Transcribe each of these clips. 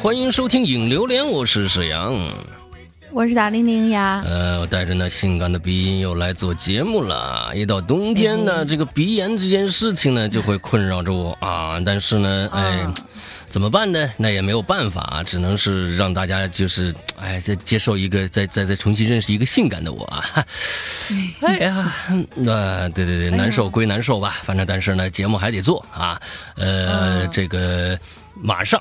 欢迎收听《影榴莲》，我是沈阳，我是大玲玲呀。呃，我带着那性感的鼻音又来做节目了。一到冬天呢，这个鼻炎这件事情呢，就会困扰着我啊。但是呢，哎，怎么办呢？那也没有办法，只能是让大家就是，哎，再接受一个，再再再重新认识一个性感的我啊。哎呀，那对对对，难受归难受吧，反正但是呢，节目还得做啊。呃，这个。马上，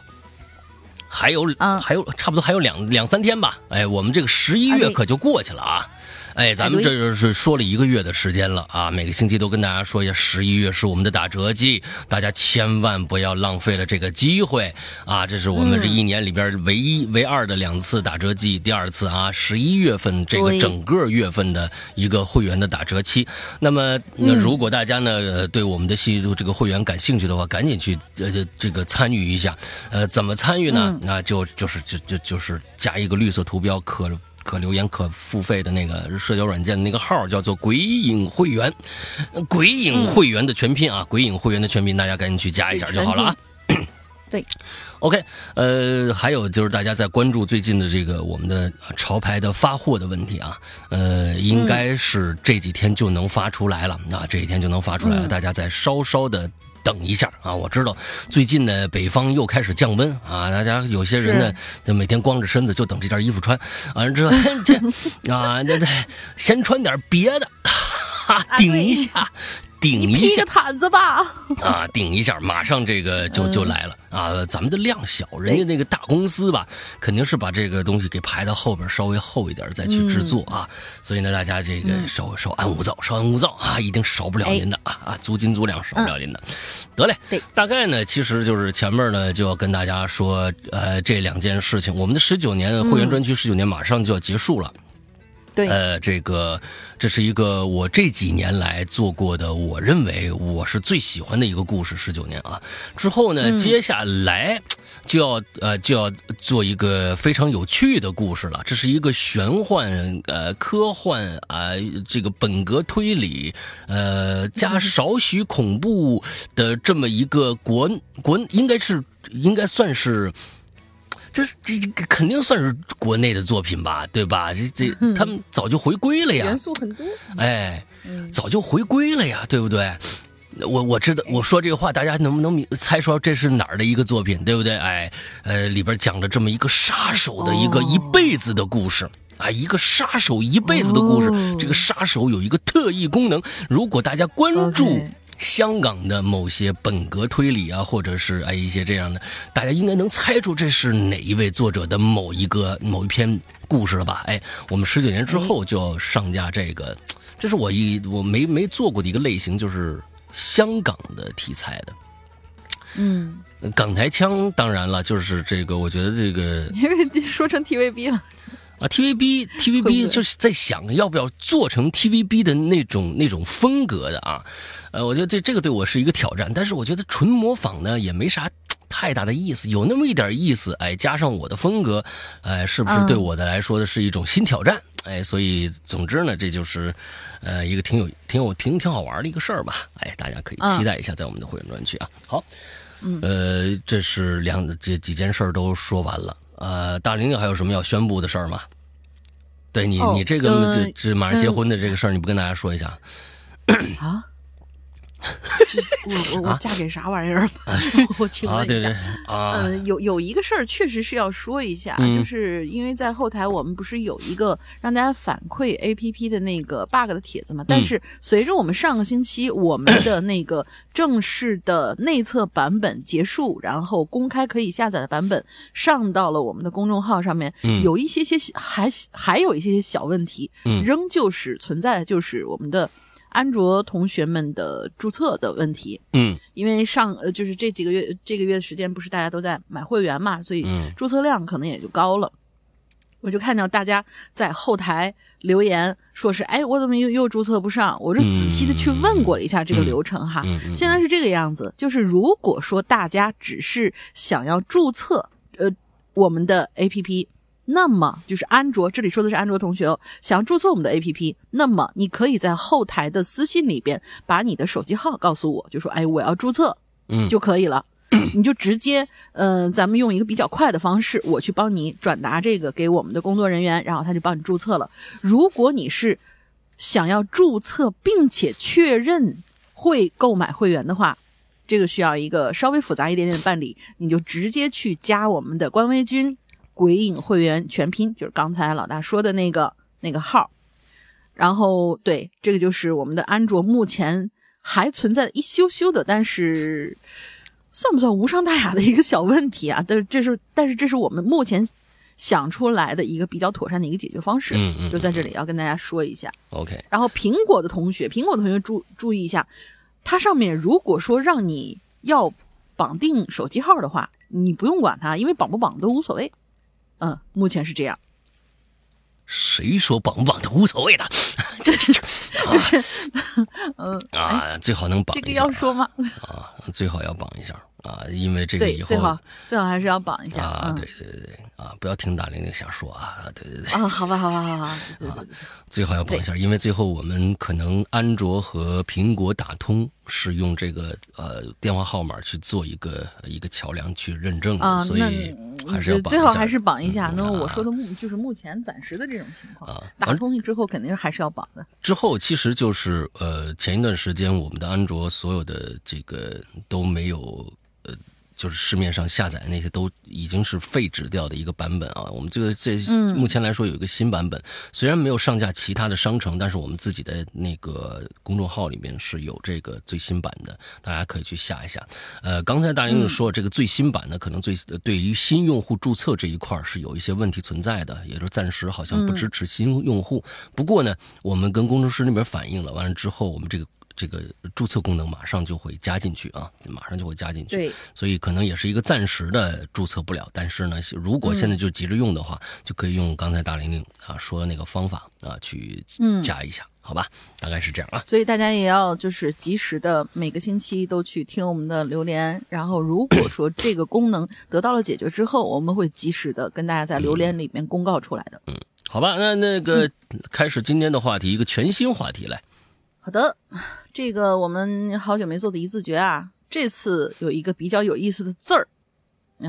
还有还有差不多还有两两三天吧，哎，我们这个十一月可就过去了啊。哎，咱们这就是说了一个月的时间了啊！每个星期都跟大家说一下，十一月是我们的打折季，大家千万不要浪费了这个机会啊！这是我们这一年里边唯一唯二的两次打折季，第二次啊，十一月份这个整个月份的一个会员的打折期。那么，那如果大家呢对我们的系这个会员感兴趣的话，赶紧去呃这个参与一下。呃，怎么参与呢？那就就是就就就是加一个绿色图标可。可留言、可付费的那个社交软件的那个号叫做“鬼影会员”，“鬼影会员”的全拼啊，“鬼影会员”的全拼，大家赶紧去加一下就好了啊。对，OK，呃，还有就是大家在关注最近的这个我们的潮牌的发货的问题啊，呃，应该是这几天就能发出来了啊，这几天就能发出来了，大家再稍稍的。等一下啊！我知道最近呢，北方又开始降温啊，大家有些人呢，就每天光着身子就等这件衣服穿，完了之后这 啊，那那先穿点别的，哈，顶一下。顶一下毯子吧，啊，顶一下，马上这个就就来了啊！咱们的量小，人家那个大公司吧，肯定是把这个东西给排到后边，稍微厚一点再去制作啊。所以呢，大家这个稍稍安勿躁，稍安勿躁啊，一定少不了您的啊啊，足斤足两少不了您的。得嘞，大概呢，其实就是前面呢就要跟大家说，呃，这两件事情，我们的十九年会员专区十九年马上就要结束了。呃，这个这是一个我这几年来做过的，我认为我是最喜欢的一个故事。十九年啊，之后呢，接下来就要呃就要做一个非常有趣的故事了。这是一个玄幻呃科幻啊，这个本格推理呃加少许恐怖的这么一个国国，应该是应该算是。这这这肯定算是国内的作品吧，对吧？这这 他们早就回归了呀，元素很多，哎，早就回归了呀，对不对？我我知道，我说这个话，大家能不能猜出这是哪儿的一个作品，对不对？哎，呃，里边讲了这么一个杀手的一个一辈子的故事啊，一个杀手一辈子的故事。这个杀手有一个特异功能，如果大家关注。香港的某些本格推理啊，或者是哎一些这样的，大家应该能猜出这是哪一位作者的某一个某一篇故事了吧？哎，我们十九年之后就要上架这个，这是我一我没没做过的一个类型，就是香港的题材的。嗯，港台腔当然了，就是这个，我觉得这个因为说成 TVB 了。啊，TVB，TVB 就是在想要不要做成 TVB 的那种那种风格的啊，呃，我觉得这这个对我是一个挑战，但是我觉得纯模仿呢也没啥太大的意思，有那么一点意思，哎，加上我的风格，哎，是不是对我的来说的是一种新挑战？哎，所以总之呢，这就是呃一个挺有挺有挺挺好玩的一个事儿吧，哎，大家可以期待一下在我们的会员专区啊。好，呃，这是两这几件事都说完了。呃，大玲玲还有什么要宣布的事儿吗？对你，你这个这这马上结婚的这个事儿，你不跟大家说一下？啊？我我我嫁给啥玩意儿了？我请问一下。嗯，有有一个事儿确实是要说一下，就是因为在后台我们不是有一个让大家反馈 A P P 的那个 bug 的帖子嘛？但是随着我们上个星期我们的那个正式的内测版本结束，然后公开可以下载的版本上到了我们的公众号上面，有一些些还还有一些些小问题，仍旧是存在，就是我们的。安卓同学们的注册的问题，嗯，因为上呃就是这几个月这个月的时间，不是大家都在买会员嘛，所以注册量可能也就高了。我就看到大家在后台留言，说是哎，我怎么又又注册不上？我就仔细的去问过了一下这个流程哈，现在是这个样子，就是如果说大家只是想要注册呃我们的 APP。那么就是安卓，这里说的是安卓同学哦，想要注册我们的 APP，那么你可以在后台的私信里边把你的手机号告诉我，就说哎我要注册，嗯就可以了。你就直接，嗯，咱们用一个比较快的方式，我去帮你转达这个给我们的工作人员，然后他就帮你注册了。如果你是想要注册并且确认会购买会员的话，这个需要一个稍微复杂一点点的办理，你就直接去加我们的官微君“鬼影会员全拼”，就是刚才老大说的那个那个号。然后，对，这个就是我们的安卓目前还存在一羞羞的，但是算不算无伤大雅的一个小问题啊？但是这是，但是这是我们目前想出来的一个比较妥善的一个解决方式。嗯嗯，就在这里要跟大家说一下。OK。然后苹果的同学，苹果同学注注意一下，它上面如果说让你要绑定手机号的话，你不用管它，因为绑不绑都无所谓。嗯，目前是这样。谁说绑不绑都无所谓的？就是，嗯啊，最好能绑一下。这个要说吗？啊，最好要绑一下啊，因为这个以后最好最好还是要绑一下啊。对对对啊，不要听大玲玲瞎说啊。对对对啊，好吧好吧好吧，对对对，最好要绑一下，因为最后我们可能安卓和苹果打通。是用这个呃电话号码去做一个一个桥梁去认证的，所以还是要最好还是绑一下。那我说的目就是目前暂时的这种情况，打通之后肯定还是要绑的。之后其实就是呃前一段时间我们的安卓所有的这个都没有呃。就是市面上下载那些都已经是废止掉的一个版本啊。我们这个这目前来说有一个新版本，虽然没有上架其他的商城，但是我们自己的那个公众号里面是有这个最新版的，大家可以去下一下。呃，刚才大英说这个最新版的可能最对于新用户注册这一块是有一些问题存在的，也就暂时好像不支持新用户。不过呢，我们跟工程师那边反映了，完了之后我们这个。这个注册功能马上就会加进去啊，马上就会加进去。对，所以可能也是一个暂时的注册不了，但是呢，如果现在就急着用的话，就可以用刚才大玲玲啊说的那个方法啊去加一下，好吧？大概是这样啊。所以大家也要就是及时的每个星期都去听我们的榴莲，然后如果说 这个功能得到了解决之后，我们会及时的跟大家在榴莲里面公告出来的。嗯，好吧，那那个开始今天的话题，一个全新话题来。好的，这个我们好久没做的一字诀啊，这次有一个比较有意思的字儿，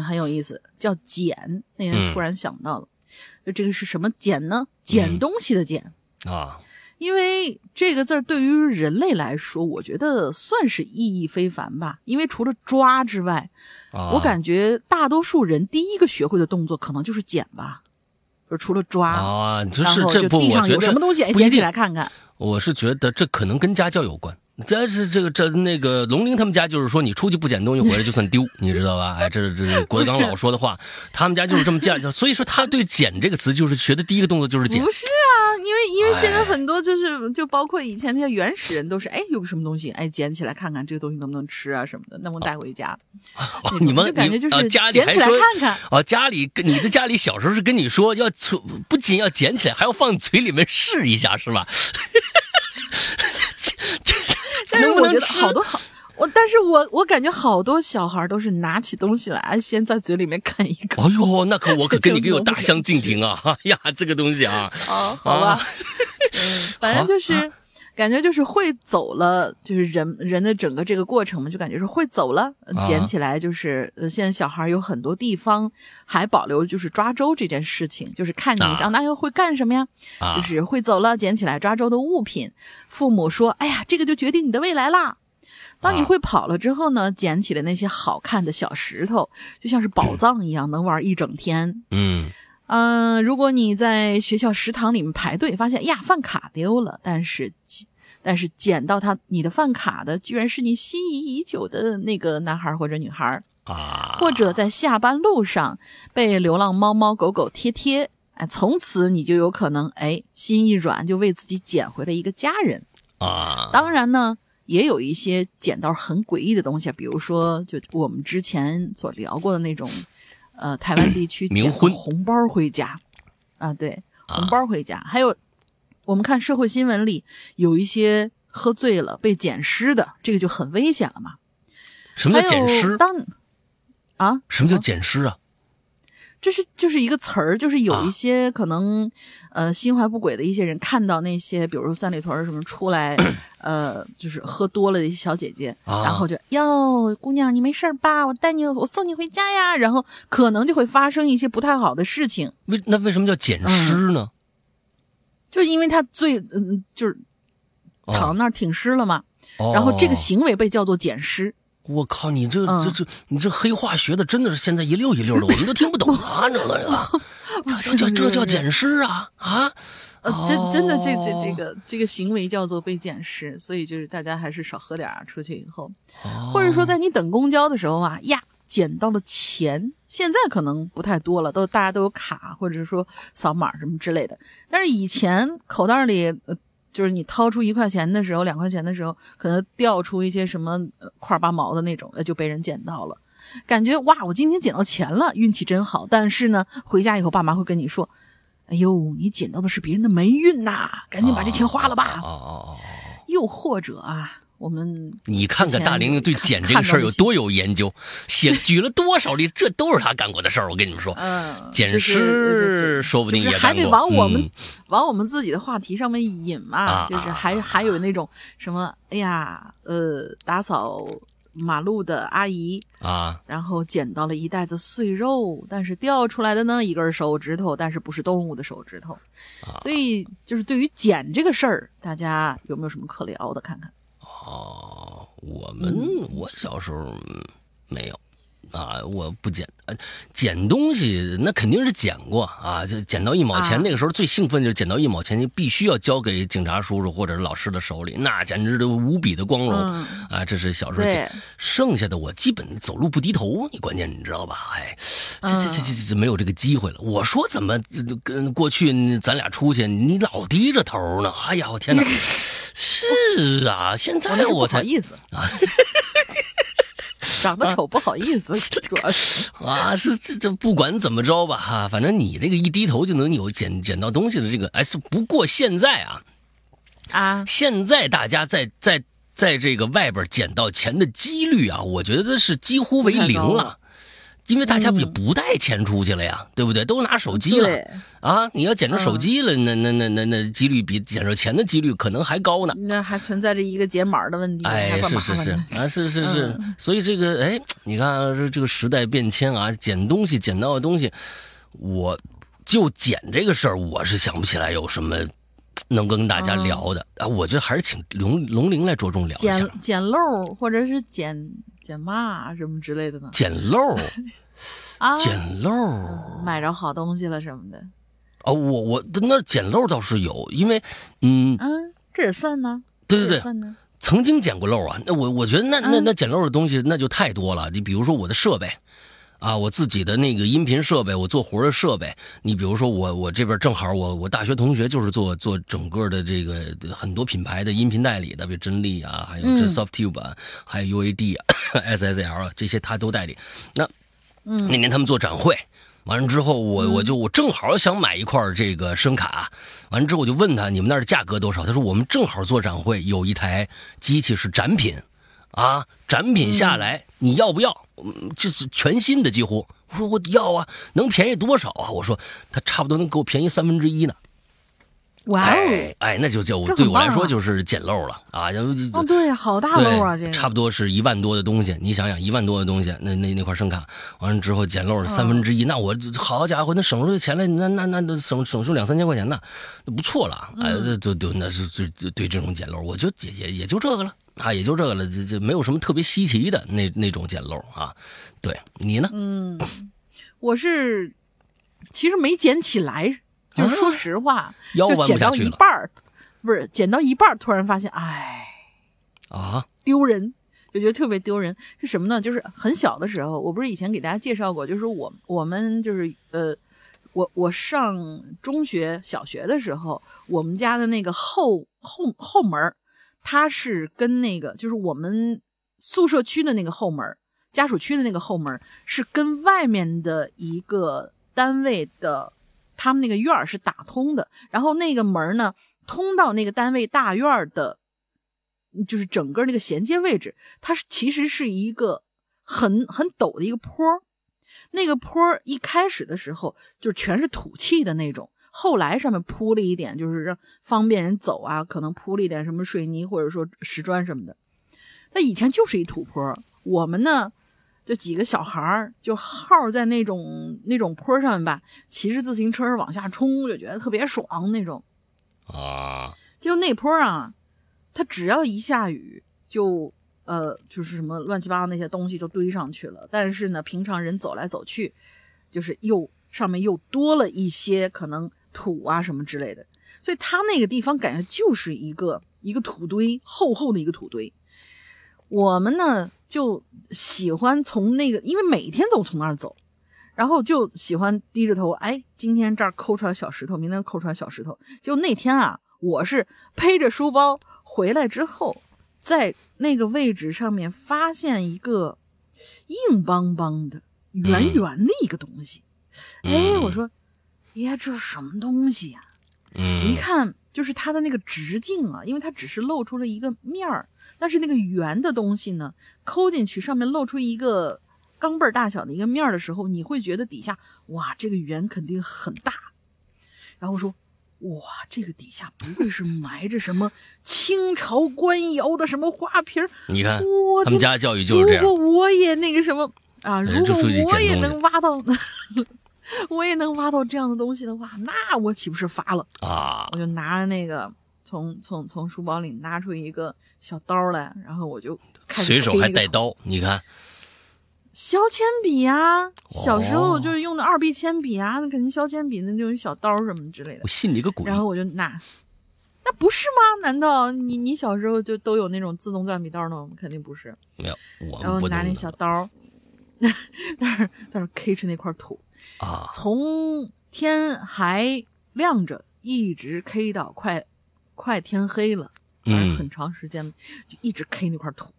很有意思，叫“捡”。那天突然想到了，就这个是什么“捡”呢？捡东西的“捡”啊。因为这个字儿对于人类来说，我觉得算是意义非凡吧。因为除了抓之外，我感觉大多数人第一个学会的动作可能就是捡吧，就除了抓啊，然后就地上有什么东西，哎，捡起来看看。我是觉得这可能跟家教有关，这是这个这那个龙鳞他们家就是说你出去不捡东西回来就算丢，你知道吧？哎，这是这是郭德纲老 说的话，他们家就是这么教，所以说他对捡这个词就是学的第一个动作就是捡。不是啊，因为因为现在很多就是就包括以前那些原始人都是哎有个什么东西哎捡起来看看这个东西能不能吃啊什么的，能不能带回家？你们感觉就是捡起来看看啊，家里跟你的家里小时候是跟你说要不仅要捡起来，还要放嘴里面试一下是吧？但是我觉得好多好，我但是我我感觉好多小孩都是拿起东西来，先在嘴里面啃一口。哎呦，那可 我可跟你有大相径庭啊！哎呀，这个东西啊，哦，好吧，嗯，反正就是。感觉就是会走了，就是人人的整个这个过程嘛，就感觉是会走了，捡起来就是。呃，现在小孩有很多地方还保留，就是抓周这件事情，就是看你长大以后会干什么呀？就是会走了，捡起来抓周的物品。父母说：“哎呀，这个就决定你的未来啦。”当你会跑了之后呢，捡起来那些好看的小石头，就像是宝藏一样，能玩一整天。嗯嗯，如果你在学校食堂里面排队，发现呀饭卡丢了，但是。但是捡到他你的饭卡的，居然是你心仪已久的那个男孩或者女孩啊，或者在下班路上被流浪猫猫狗狗贴贴，哎，从此你就有可能哎心一软，就为自己捡回了一个家人啊。当然呢，也有一些捡到很诡异的东西，比如说就我们之前所聊过的那种，呃，台湾地区捡红包回家啊，对，红包回家，还有。我们看社会新闻里有一些喝醉了被捡尸的，这个就很危险了嘛。什么叫捡尸？当啊，什么叫捡尸啊？这是就是一个词儿，就是有一些可能，呃，心怀不轨的一些人看到那些，比如说三里屯什么出来，呃，就是喝多了的一些小姐姐，然后就哟，姑娘你没事吧？我带你，我送你回家呀。然后可能就会发生一些不太好的事情。为那为什么叫捡尸呢？就因为他最嗯，就是躺那儿挺尸了嘛，然后这个行为被叫做捡尸。我靠，你这这这，你这黑话学的真的是现在一溜一溜的，我们都听不懂啊！这个这这这叫捡尸啊啊！呃，真真的这这这个这个行为叫做被捡尸，所以就是大家还是少喝点啊，出去以后，或者说在你等公交的时候啊，呀，捡到了钱，现在可能不太多了，都大家都有卡或者说扫码什么之类的，但是以前口袋里呃。就是你掏出一块钱的时候，两块钱的时候，可能掉出一些什么块八毛的那种，呃，就被人捡到了，感觉哇，我今天捡到钱了，运气真好。但是呢，回家以后，爸妈会跟你说：“哎呦，你捡到的是别人的霉运呐，赶紧把这钱花了吧。”哦哦哦。又或者啊。我们你看看大玲玲对捡这个事儿有多有研究，写举了多少例，这都是他干过的事儿。我跟你们说，嗯，捡尸说不定也还得往我们往我们自己的话题上面引嘛，就是还还有那种什么，哎呀，呃，打扫马路的阿姨啊，然后捡到了一袋子碎肉，但是掉出来的呢一根手指头，但是不是动物的手指头，所以就是对于捡这个事儿，大家有没有什么可聊的？看看。哦，我们我小时候没有啊，我不捡，捡东西那肯定是捡过啊，就捡到一毛钱，那个时候最兴奋就是捡到一毛钱，就必须要交给警察叔叔或者是老师的手里，那简直都无比的光荣啊！这是小时候捡，剩下的我基本走路不低头，你关键你知道吧？哎，这这这这这没有这个机会了。我说怎么跟过去咱俩出去，你老低着头呢？哎呀，我天哪！是啊，现在我才意思。啊，长得丑不好意思，主要是。啊，是这这不管怎么着吧哈，反正你这个一低头就能有捡捡到东西的这个，哎，是不过现在啊啊，现在大家在在在这个外边捡到钱的几率啊，我觉得是几乎为零了。因为大家也不带钱出去了呀，对不对？都拿手机了啊！你要捡着手机了，那那那那那几率比捡着钱的几率可能还高呢。那还存在着一个解码的问题。哎，是是是啊，是是是。所以这个哎，你看这这个时代变迁啊，捡东西捡到的东西，我就捡这个事儿，我是想不起来有什么能跟大家聊的啊。我觉得还是请龙龙玲来着重聊一下。捡捡漏或者是捡。捡嘛什么之类的呢？捡漏 啊，捡漏，买着好东西了什么的。哦，我我那捡漏倒是有，因为嗯嗯，这也算呢。对对对，算呢。曾经捡过漏啊，那我我觉得那那那捡漏的东西那就太多了。你比如说我的设备。啊，我自己的那个音频设备，我做活的设备。你比如说，我我这边正好，我我大学同学就是做做整个的这个很多品牌的音频代理的，比如真力啊，还有这 Softube 啊，还有 UAD 啊、SSL 啊，这些他都代理。那那年他们做展会，完了之后，我我就我正好想买一块这个声卡，完了之后我就问他，你们那儿的价格多少？他说我们正好做展会，有一台机器是展品，啊，展品下来你要不要？嗯，就是全新的，几乎。我说我要啊，能便宜多少啊？我说他差不多能给我便宜三分之一呢。哇哦！哎，那就叫对我来说就是捡漏了啊！哦，对，好大漏啊！这差不多是一万多的东西，你想想，一万多的东西，那那那块声卡，完了之后捡漏三分之一，那我好家伙，那省出钱来，那那那那省省出两三千块钱呢，那不错了。哎，就就那是最对这种捡漏，我就也也也就这个了。啊，也就这个了，这这没有什么特别稀奇的那那种捡漏啊。对你呢？嗯，我是其实没捡起来，就说实话，就捡到一半儿，不是捡到一半儿，突然发现，哎，啊，丢人，就觉得特别丢人。是什么呢？就是很小的时候，我不是以前给大家介绍过，就是我我们就是呃，我我上中学、小学的时候，我们家的那个后后后门它是跟那个，就是我们宿舍区的那个后门，家属区的那个后门，是跟外面的一个单位的，他们那个院儿是打通的。然后那个门呢，通到那个单位大院的，就是整个那个衔接位置，它其实是一个很很陡的一个坡那个坡一开始的时候就全是土气的那种，后来上面铺了一点，就是让方便人走啊，可能铺了一点什么水泥或者说石砖什么的。它以前就是一土坡，我们呢就几个小孩儿就耗在那种那种坡上面吧，骑着自行车往下冲，就觉得特别爽那种。啊，就那坡啊，它只要一下雨就。呃，就是什么乱七八糟那些东西就堆上去了，但是呢，平常人走来走去，就是又上面又多了一些可能土啊什么之类的，所以它那个地方感觉就是一个一个土堆，厚厚的一个土堆。我们呢就喜欢从那个，因为每天都从那儿走，然后就喜欢低着头，哎，今天这儿抠出来小石头，明天抠出来小石头。就那天啊，我是背着书包回来之后。在那个位置上面发现一个硬邦邦的、圆圆的一个东西，哎，我说，呀，这是什么东西呀？嗯，一看就是它的那个直径啊，因为它只是露出了一个面儿，但是那个圆的东西呢，抠进去上面露出一个钢镚大小的一个面儿的时候，你会觉得底下哇，这个圆肯定很大。然后说。哇，这个底下不会是埋着什么清朝官窑的什么花瓶你看，他们家教育就是这样。如果我也那个什么啊，如果我也能挖到，我也能挖到这样的东西的话，那我岂不是发了啊？我就拿着那个从从从书包里拿出一个小刀来，然后我就随手还带刀，你看。削铅笔呀，小时候就是用的二 B 铅笔啊，那肯定削铅笔，那就是小刀什么之类的。我信你个鬼！然后我就拿，那不是吗？难道你你小时候就都有那种自动钻笔刀吗？肯定不是。没有，我然后拿那小刀，在那在那 K 吃那块土啊，从天还亮着一直 K 到快快天黑了，嗯，很长时间就一直 K 那块土。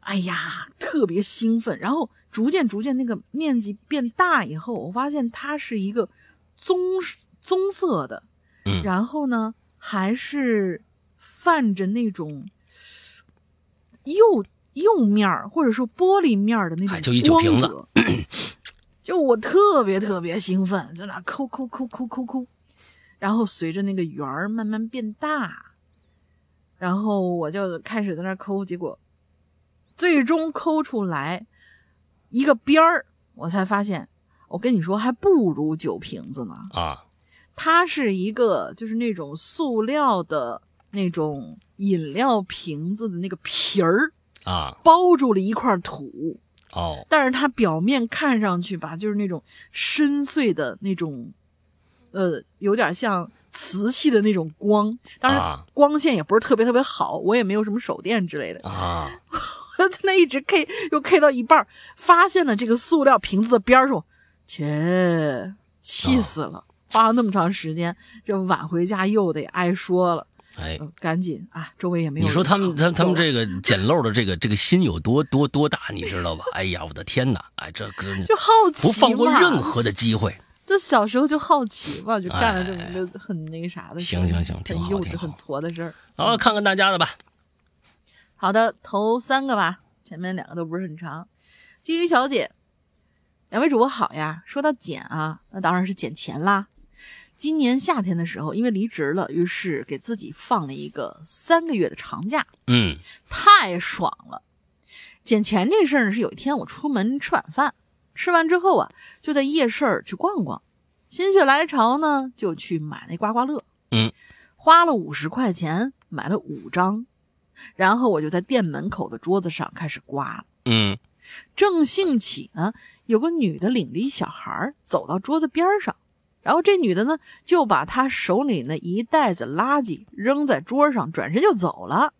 哎呀，特别兴奋，然后逐渐逐渐那个面积变大以后，我发现它是一个棕棕色的，嗯，然后呢还是泛着那种釉釉面儿或者说玻璃面儿的那种光泽，就我特别特别兴奋，在那抠抠抠抠抠抠，然后随着那个圆儿慢慢变大，然后我就开始在那抠，结果。最终抠出来一个边儿，我才发现，我跟你说还不如酒瓶子呢啊！它是一个就是那种塑料的那种饮料瓶子的那个皮儿啊，包住了一块土哦，但是它表面看上去吧，就是那种深邃的那种，呃，有点像瓷器的那种光，当然光线也不是特别特别好，我也没有什么手电之类的啊。在那一直 K，又 K 到一半，发现了这个塑料瓶子的边儿上，切，气死了！花了那么长时间，这晚回家又得挨说了。哎，赶紧啊，周围也没有。你说他们他他们这个捡漏的这个这个心有多多多大，你知道吧？哎呀，我的天哪！哎，这哥就好奇不放过任何的机会。就小时候就好奇吧，就干了这么一个很那个啥的，行行行，挺好，幼稚、很挫的事儿。好，看看大家的吧。好的，头三个吧，前面两个都不是很长。金鱼小姐，两位主播好呀。说到捡啊，那当然是捡钱啦。今年夏天的时候，因为离职了，于是给自己放了一个三个月的长假。嗯，太爽了。捡钱这事儿呢，是有一天我出门吃晚饭，吃完之后啊，就在夜市去逛逛，心血来潮呢，就去买那刮刮乐。嗯，花了五十块钱买了五张。然后我就在店门口的桌子上开始刮嗯，正兴起呢，有个女的领着一小孩走到桌子边上，然后这女的呢就把她手里那一袋子垃圾扔在桌上，转身就走了。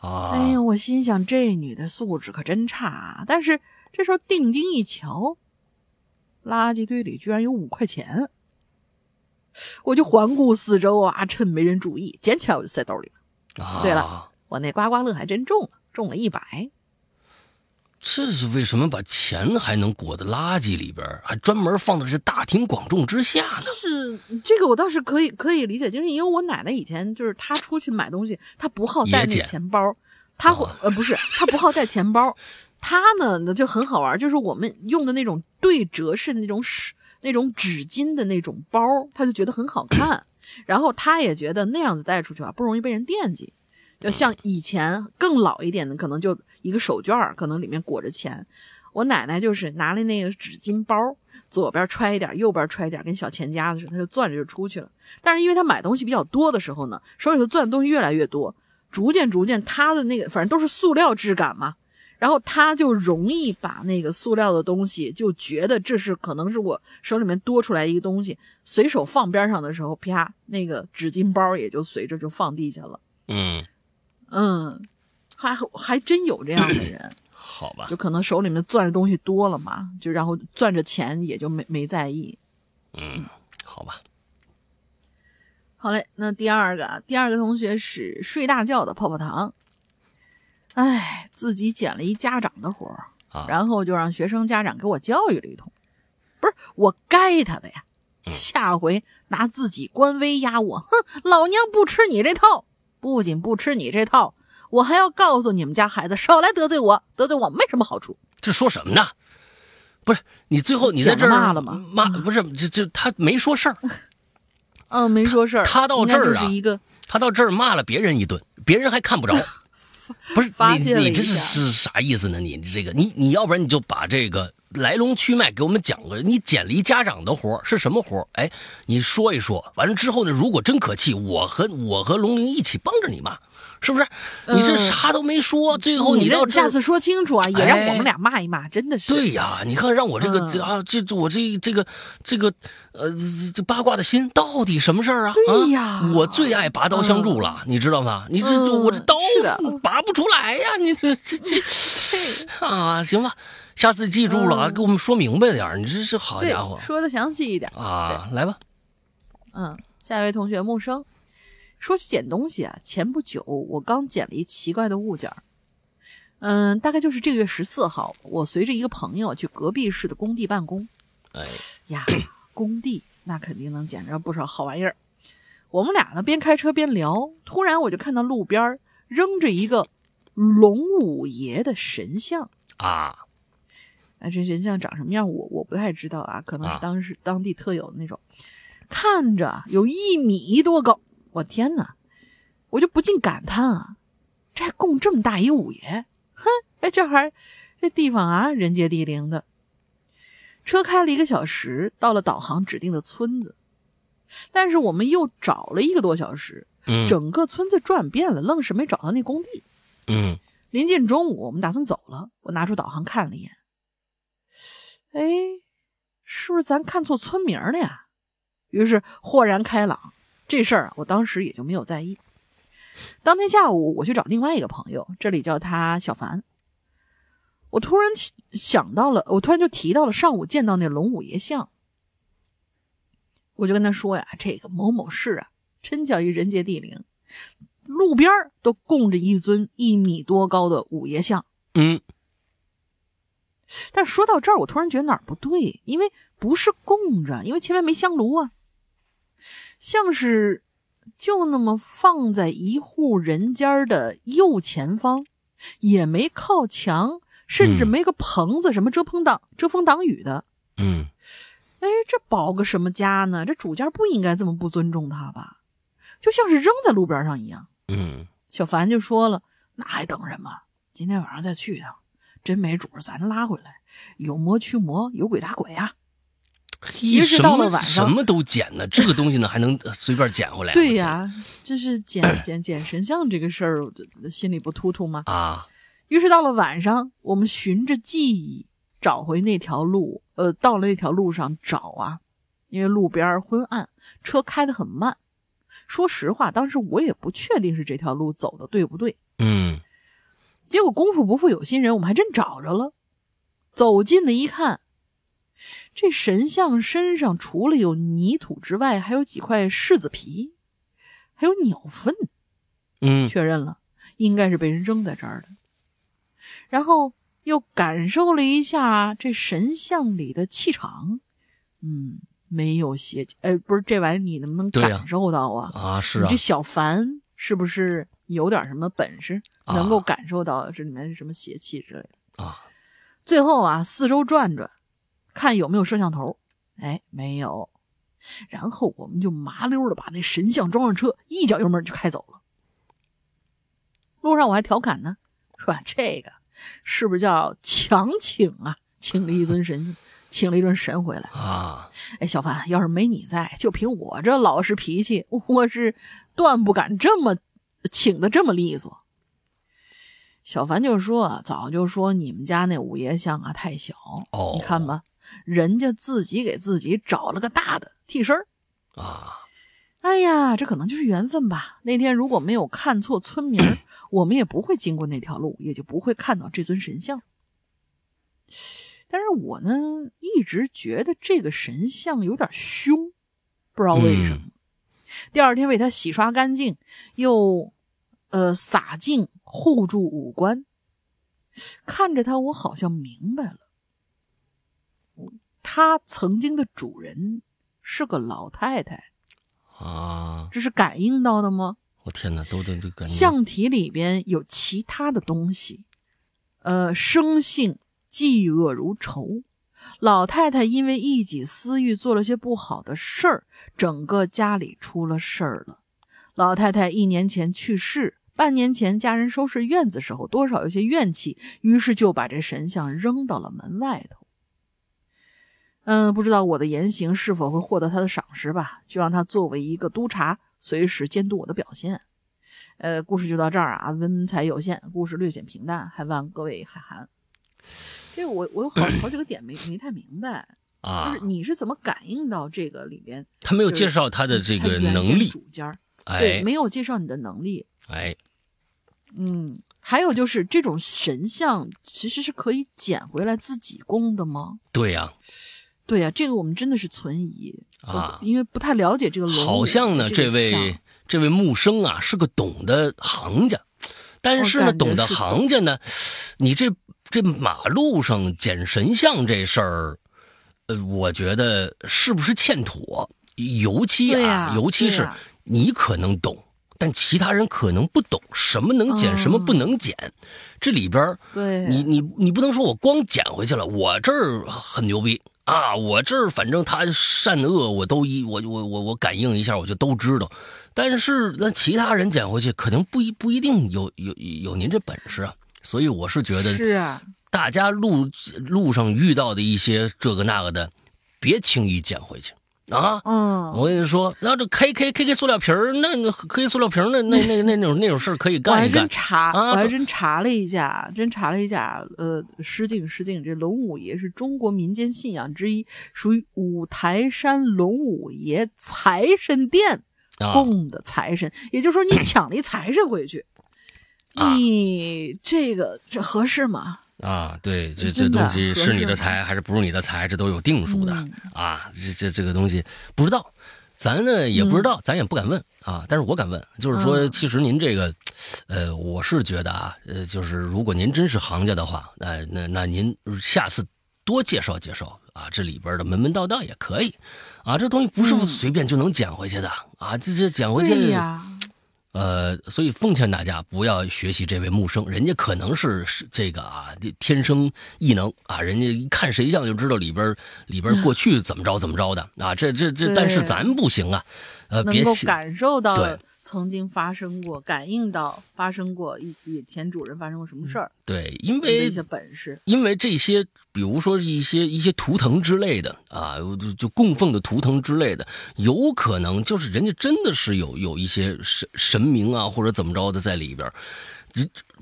啊！哎呀，我心想这女的素质可真差啊！但是这时候定睛一瞧，垃圾堆里居然有五块钱，我就环顾四周啊，趁没人注意，捡起来我就塞兜里了。对了，我那刮刮乐还真中了，中了一百。这是为什么把钱还能裹在垃圾里边，还专门放在这大庭广众之下呢？就是这个，我倒是可以可以理解，就是因为我奶奶以前就是她出去买东西，她不好带那钱包，她会呃不是她不好带钱包，她呢，就很好玩，就是我们用的那种对折式的那种纸那种纸巾的那种包，她就觉得很好看。然后她也觉得那样子带出去啊，不容易被人惦记。就像以前更老一点的，可能就一个手绢儿可能里面裹着钱。我奶奶就是拿了那个纸巾包，左边揣一点，右边揣一点，跟小钱夹子似的，她就攥着就出去了。但是因为她买东西比较多的时候呢，手里头攥的东西越来越多，逐渐逐渐，她的那个反正都是塑料质感嘛。然后她就容易把那个塑料的东西，就觉得这是可能是我手里面多出来一个东西，随手放边上的时候，啪，那个纸巾包也就随着就放地下了。嗯嗯，还还真有这样的人，好吧，就可能手里面攥着东西多了嘛，就然后攥着钱也就没没在意。嗯，好吧。好嘞，那第二个，第二个同学是睡大觉的泡泡糖。哎，自己捡了一家长的活儿，然后就让学生家长给我教育了一通，不是我该他的呀。下回拿自己官威压我，哼，老娘不吃你这套。不仅不吃你这套，我还要告诉你们家孩子少来得罪我，得罪我没什么好处。这说什么呢？不是你最后你在这儿骂了吗？骂不是，这这他没说事儿。嗯，没说事儿。他到这儿啊，他到这儿骂了别人一顿，别人还看不着。不是你，你这是是啥意思呢？你这个，你你要不然你就把这个来龙去脉给我们讲个。你捡离家长的活是什么活哎，你说一说。完了之后呢，如果真可气，我和我和龙玲一起帮着你骂，是不是？你这啥都没说，最后你到下次说清楚啊，也让我们俩骂一骂，真的是。对呀，你看让我这个啊，这我这这个这个呃，这八卦的心到底什么事儿啊？对呀，我最爱拔刀相助了，你知道吗？你这我这刀拔不出来呀，你这这这啊，行吧，下次记住了啊，给我们说明白点你这是好家伙，说的详细一点啊，来吧。嗯，下一位同学木生。说起捡东西啊，前不久我刚捡了一奇怪的物件嗯，大概就是这个月十四号，我随着一个朋友去隔壁市的工地办公。哎 呀，工地那肯定能捡着不少好玩意儿。我们俩呢边开车边聊，突然我就看到路边扔着一个龙五爷的神像啊。那这人像长什么样，我我不太知道啊，可能是当时当地特有的那种，看着有一米多高。我天哪！我就不禁感叹啊，这还供这么大一五爷？哼，哎，这还这地方啊，人杰地灵的。车开了一个小时，到了导航指定的村子，但是我们又找了一个多小时，整个村子转遍了，愣是没找到那工地。嗯，临近中午，我们打算走了，我拿出导航看了一眼，哎，是不是咱看错村名了呀？于是豁然开朗。这事儿，我当时也就没有在意。当天下午，我去找另外一个朋友，这里叫他小凡。我突然想到了，我突然就提到了上午见到那龙五爷像。我就跟他说呀：“这个某某市啊，真叫一人杰地灵，路边都供着一尊一米多高的五爷像。”嗯。但说到这儿，我突然觉得哪儿不对，因为不是供着，因为前面没香炉啊。像是就那么放在一户人家的右前方，也没靠墙，甚至没个棚子什么遮风挡遮风挡雨的。嗯，哎，这保个什么家呢？这主家不应该这么不尊重他吧？就像是扔在路边上一样。嗯，小凡就说了：“那还等什么？今天晚上再去一趟，真没准咱拉回来，有魔驱魔，有鬼打鬼啊。”嘿，什么什么都捡呢？这个东西呢，还能随便捡回来？对呀，就是捡 捡捡神像这个事儿，心里不突突吗？啊！于是到了晚上，我们循着记忆找回那条路，呃，到了那条路上找啊，因为路边昏暗，车开得很慢。说实话，当时我也不确定是这条路走的对不对。嗯。结果功夫不负有心人，我们还真找着了。走近了一看。这神像身上除了有泥土之外，还有几块柿子皮，还有鸟粪。嗯，确认了，应该是被人扔在这儿的。然后又感受了一下这神像里的气场，嗯，没有邪气。哎，不是这玩意儿，你能不能感受到啊？啊，是啊。这小凡是不是有点什么本事，能够感受到这里面是什么邪气之类的？啊。最后啊，四周转转，看有没有摄像头。哎，没有。然后我们就麻溜的把那神像装上车，一脚油门就开走了。路上我还调侃呢，说这个是不是叫强请啊？请了一尊神，请了一尊神回来啊！哎，小凡，要是没你在，就凭我这老实脾气，我是断不敢这么请的这么利索。小凡就说啊：“早就说你们家那五爷像啊太小，你看吧，人家自己给自己找了个大的替身啊。哎呀，这可能就是缘分吧。那天如果没有看错村名，我们也不会经过那条路，也就不会看到这尊神像。但是我呢，一直觉得这个神像有点凶，不知道为什么。第二天为他洗刷干净，又呃洒净。”护住五官，看着他，我好像明白了，他曾经的主人是个老太太啊！这是感应到的吗？我天哪，都都这感象体里边有其他的东西，呃，生性嫉恶如仇，老太太因为一己私欲做了些不好的事儿，整个家里出了事儿了。老太太一年前去世。半年前，家人收拾院子时候，多少有些怨气，于是就把这神像扔到了门外头。嗯，不知道我的言行是否会获得他的赏识吧？就让他作为一个督察，随时监督我的表现。呃，故事就到这儿啊，文采有限，故事略显平淡，还望各位海涵。这我我有好 好几个点没没太明白啊，就是你是怎么感应到这个里边？他没有介绍他的这个能力，主家对，没有介绍你的能力，哎。嗯，还有就是这种神像其实是可以捡回来自己供的吗？对呀，对呀，这个我们真的是存疑啊，因为不太了解这个龙。好像呢，这位这位木生啊是个懂的行家，但是呢，懂的行家呢，你这这马路上捡神像这事儿，呃，我觉得是不是欠妥？尤其啊，尤其是你可能懂。但其他人可能不懂什么能捡，什么不能捡，这里边对，你你你不能说我光捡回去了，我这儿很牛逼啊，我这儿反正他善恶我都一我我我我感应一下我就都知道，但是那其他人捡回去可能不一不一定有有有您这本事啊，所以我是觉得是啊，大家路路上遇到的一些这个那个的，别轻易捡回去。啊，嗯，我跟你说，然后这 K K K K 塑料瓶儿，那 K 塑料瓶儿，那那那那那种那种事儿可以干一干。我还真查，我还真查了一下，真查了一下，呃，失敬失敬，这龙五爷是中国民间信仰之一，属于五台山龙五爷财神殿供的财神，也就是说，你抢了一财神回去，你这个这合适吗？啊，对，这这东西是你的财还是不是你的财，这都有定数的啊。这这这个东西不知道，咱呢也不知道，咱也不敢问啊。但是我敢问，就是说，其实您这个，呃，我是觉得啊，呃，就是如果您真是行家的话，那那那您下次多介绍介绍啊，这里边的门门道道也可以啊。这东西不是随便就能捡回去的啊，这这捡回去呀。呃，所以奉劝大家不要学习这位木生，人家可能是是这个啊，天生异能啊，人家一看神像就知道里边里边过去怎么着怎么着的啊，这这这，但是咱不行啊，呃，能够感受到曾经发生过，感应到发生过以前主人发生过什么事儿，对，因为一些本事，因为这些。比如说一些一些图腾之类的啊，就就供奉的图腾之类的，有可能就是人家真的是有有一些神神明啊，或者怎么着的在里边，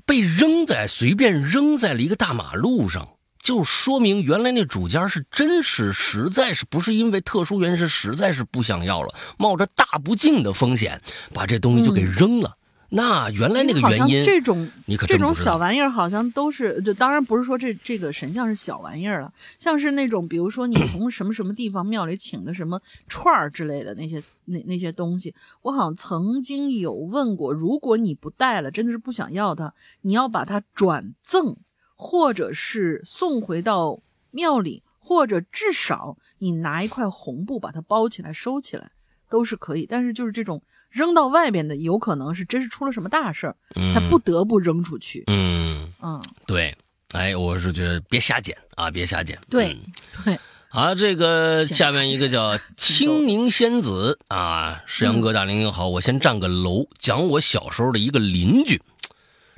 被扔在随便扔在了一个大马路上，就说明原来那主家是真是实在是不是因为特殊原因，是实在是不想要了，冒着大不敬的风险把这东西就给扔了。那原来那个原因，这种你可这种小玩意儿好像都是，就当然不是说这这个神像是小玩意儿了，像是那种比如说你从什么什么地方庙里请的什么串儿之类的那些那那些东西，我好像曾经有问过，如果你不带了，真的是不想要它，你要把它转赠，或者是送回到庙里，或者至少你拿一块红布把它包起来收起来，都是可以。但是就是这种。扔到外边的，有可能是真是出了什么大事儿，才不得不扔出去。嗯嗯，对，哎，我是觉得别瞎捡啊，别瞎捡。对对。啊，这个下面一个叫 青柠仙子啊，石阳哥大林您好，我先占个楼，讲我小时候的一个邻居。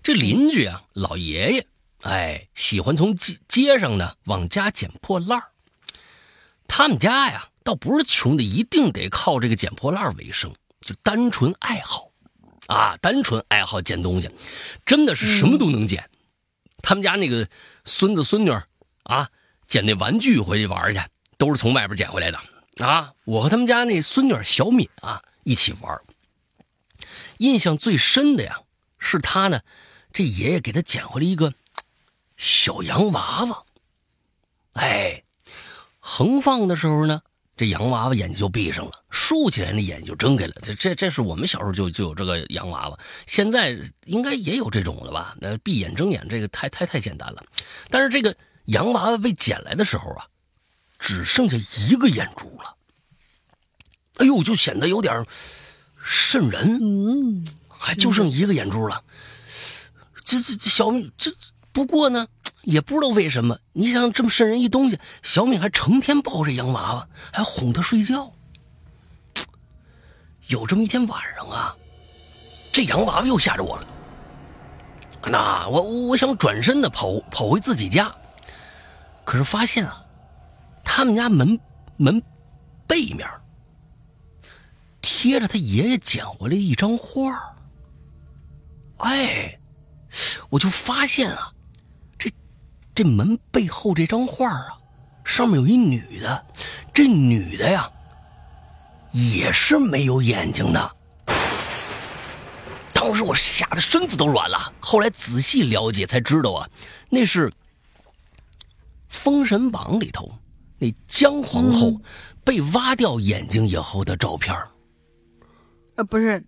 这邻居啊，老爷爷，哎，喜欢从街街上呢往家捡破烂他们家呀，倒不是穷的，一定得靠这个捡破烂为生，就单纯爱好啊，单纯爱好捡东西，真的是什么都能捡。他们家那个孙子孙女啊。捡那玩具回去玩去，都是从外边捡回来的啊！我和他们家那孙女小敏啊一起玩，印象最深的呀是他呢，这爷爷给他捡回来一个小洋娃娃。哎，横放的时候呢，这洋娃娃眼睛就闭上了；竖起来那眼睛就睁开了。这这这是我们小时候就就有这个洋娃娃，现在应该也有这种了吧？那闭眼睁眼这个太太太简单了，但是这个。洋娃娃被捡来的时候啊，只剩下一个眼珠了。哎呦，就显得有点瘆人。嗯，还就剩一个眼珠了。这这这小米这不过呢，也不知道为什么，你想这么瘆人一东西，小敏还成天抱着洋娃娃，还哄她睡觉。有这么一天晚上啊，这洋娃娃又吓着我了。那我我想转身的跑跑回自己家。可是发现啊，他们家门门背面贴着他爷爷捡回来一张画哎，我就发现啊，这门背后这张画啊，上面有一女的，这女的呀也是没有眼睛的。当时我吓得身子都软了。后来仔细了解才知道啊，那是。《封神榜》里头，那姜皇后被挖掉眼睛以后的照片呃，不是，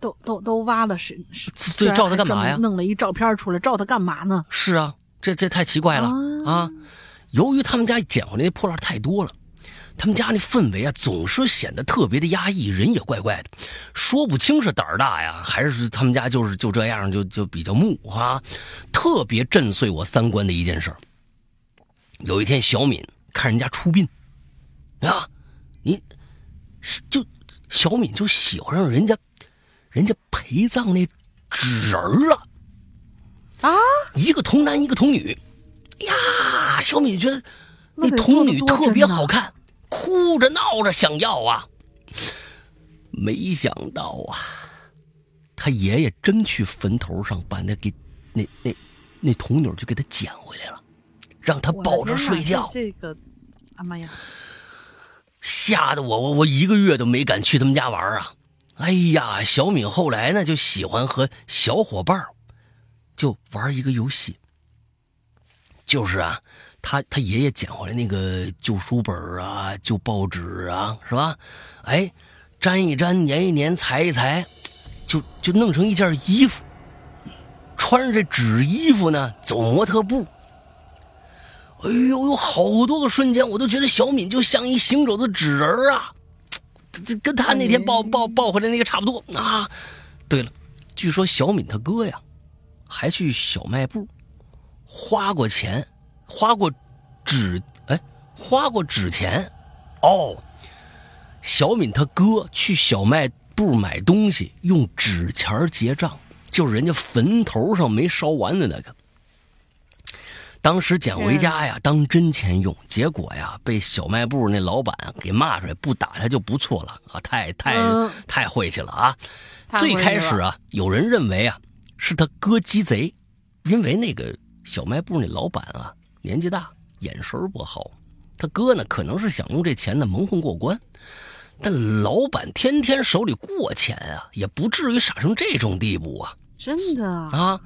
都都都挖了是是，这照他干嘛呀？弄了一照片出来，照他干嘛呢？是啊，这这太奇怪了啊！由于他们家捡回来的破烂太多了，他们家那氛围啊，总是显得特别的压抑，人也怪怪的，说不清是胆儿大呀，还是他们家就是就这样，就就比较木啊，特别震碎我三观的一件事儿。有一天，小敏看人家出殡，啊，你就小敏就喜欢上人家，人家陪葬那纸人了，啊，一个童男，一个童女，呀，小敏觉得那童女特别好看，哭着闹着想要啊，没想到啊，他爷爷真去坟头上把那给那那那童女就给他捡回来了。让他抱着睡觉，这个，啊妈呀！吓得我我我一个月都没敢去他们家玩啊！哎呀，小敏后来呢就喜欢和小伙伴就玩一个游戏，就是啊，他他爷爷捡回来那个旧书本啊、旧报纸啊，是吧？哎，粘一粘、粘一粘、裁一裁，就就弄成一件衣服，穿着这纸衣服呢走模特步。哎呦，有好多个瞬间，我都觉得小敏就像一行走的纸人啊，这跟他那天抱抱抱回来那个差不多啊。对了，据说小敏他哥呀，还去小卖部花过钱，花过纸哎，花过纸钱哦。小敏他哥去小卖部买东西用纸钱结账，就是人家坟头上没烧完的那个。当时捡回家呀，当真钱用，结果呀，被小卖部那老板给骂出来，不打他就不错了啊！太太太晦气了啊！最开始啊，有人认为啊，是他哥鸡贼，因为那个小卖部那老板啊，年纪大，眼神不好，他哥呢，可能是想用这钱呢蒙混过关，但老板天天手里过钱啊，也不至于傻成这种地步啊！真的啊。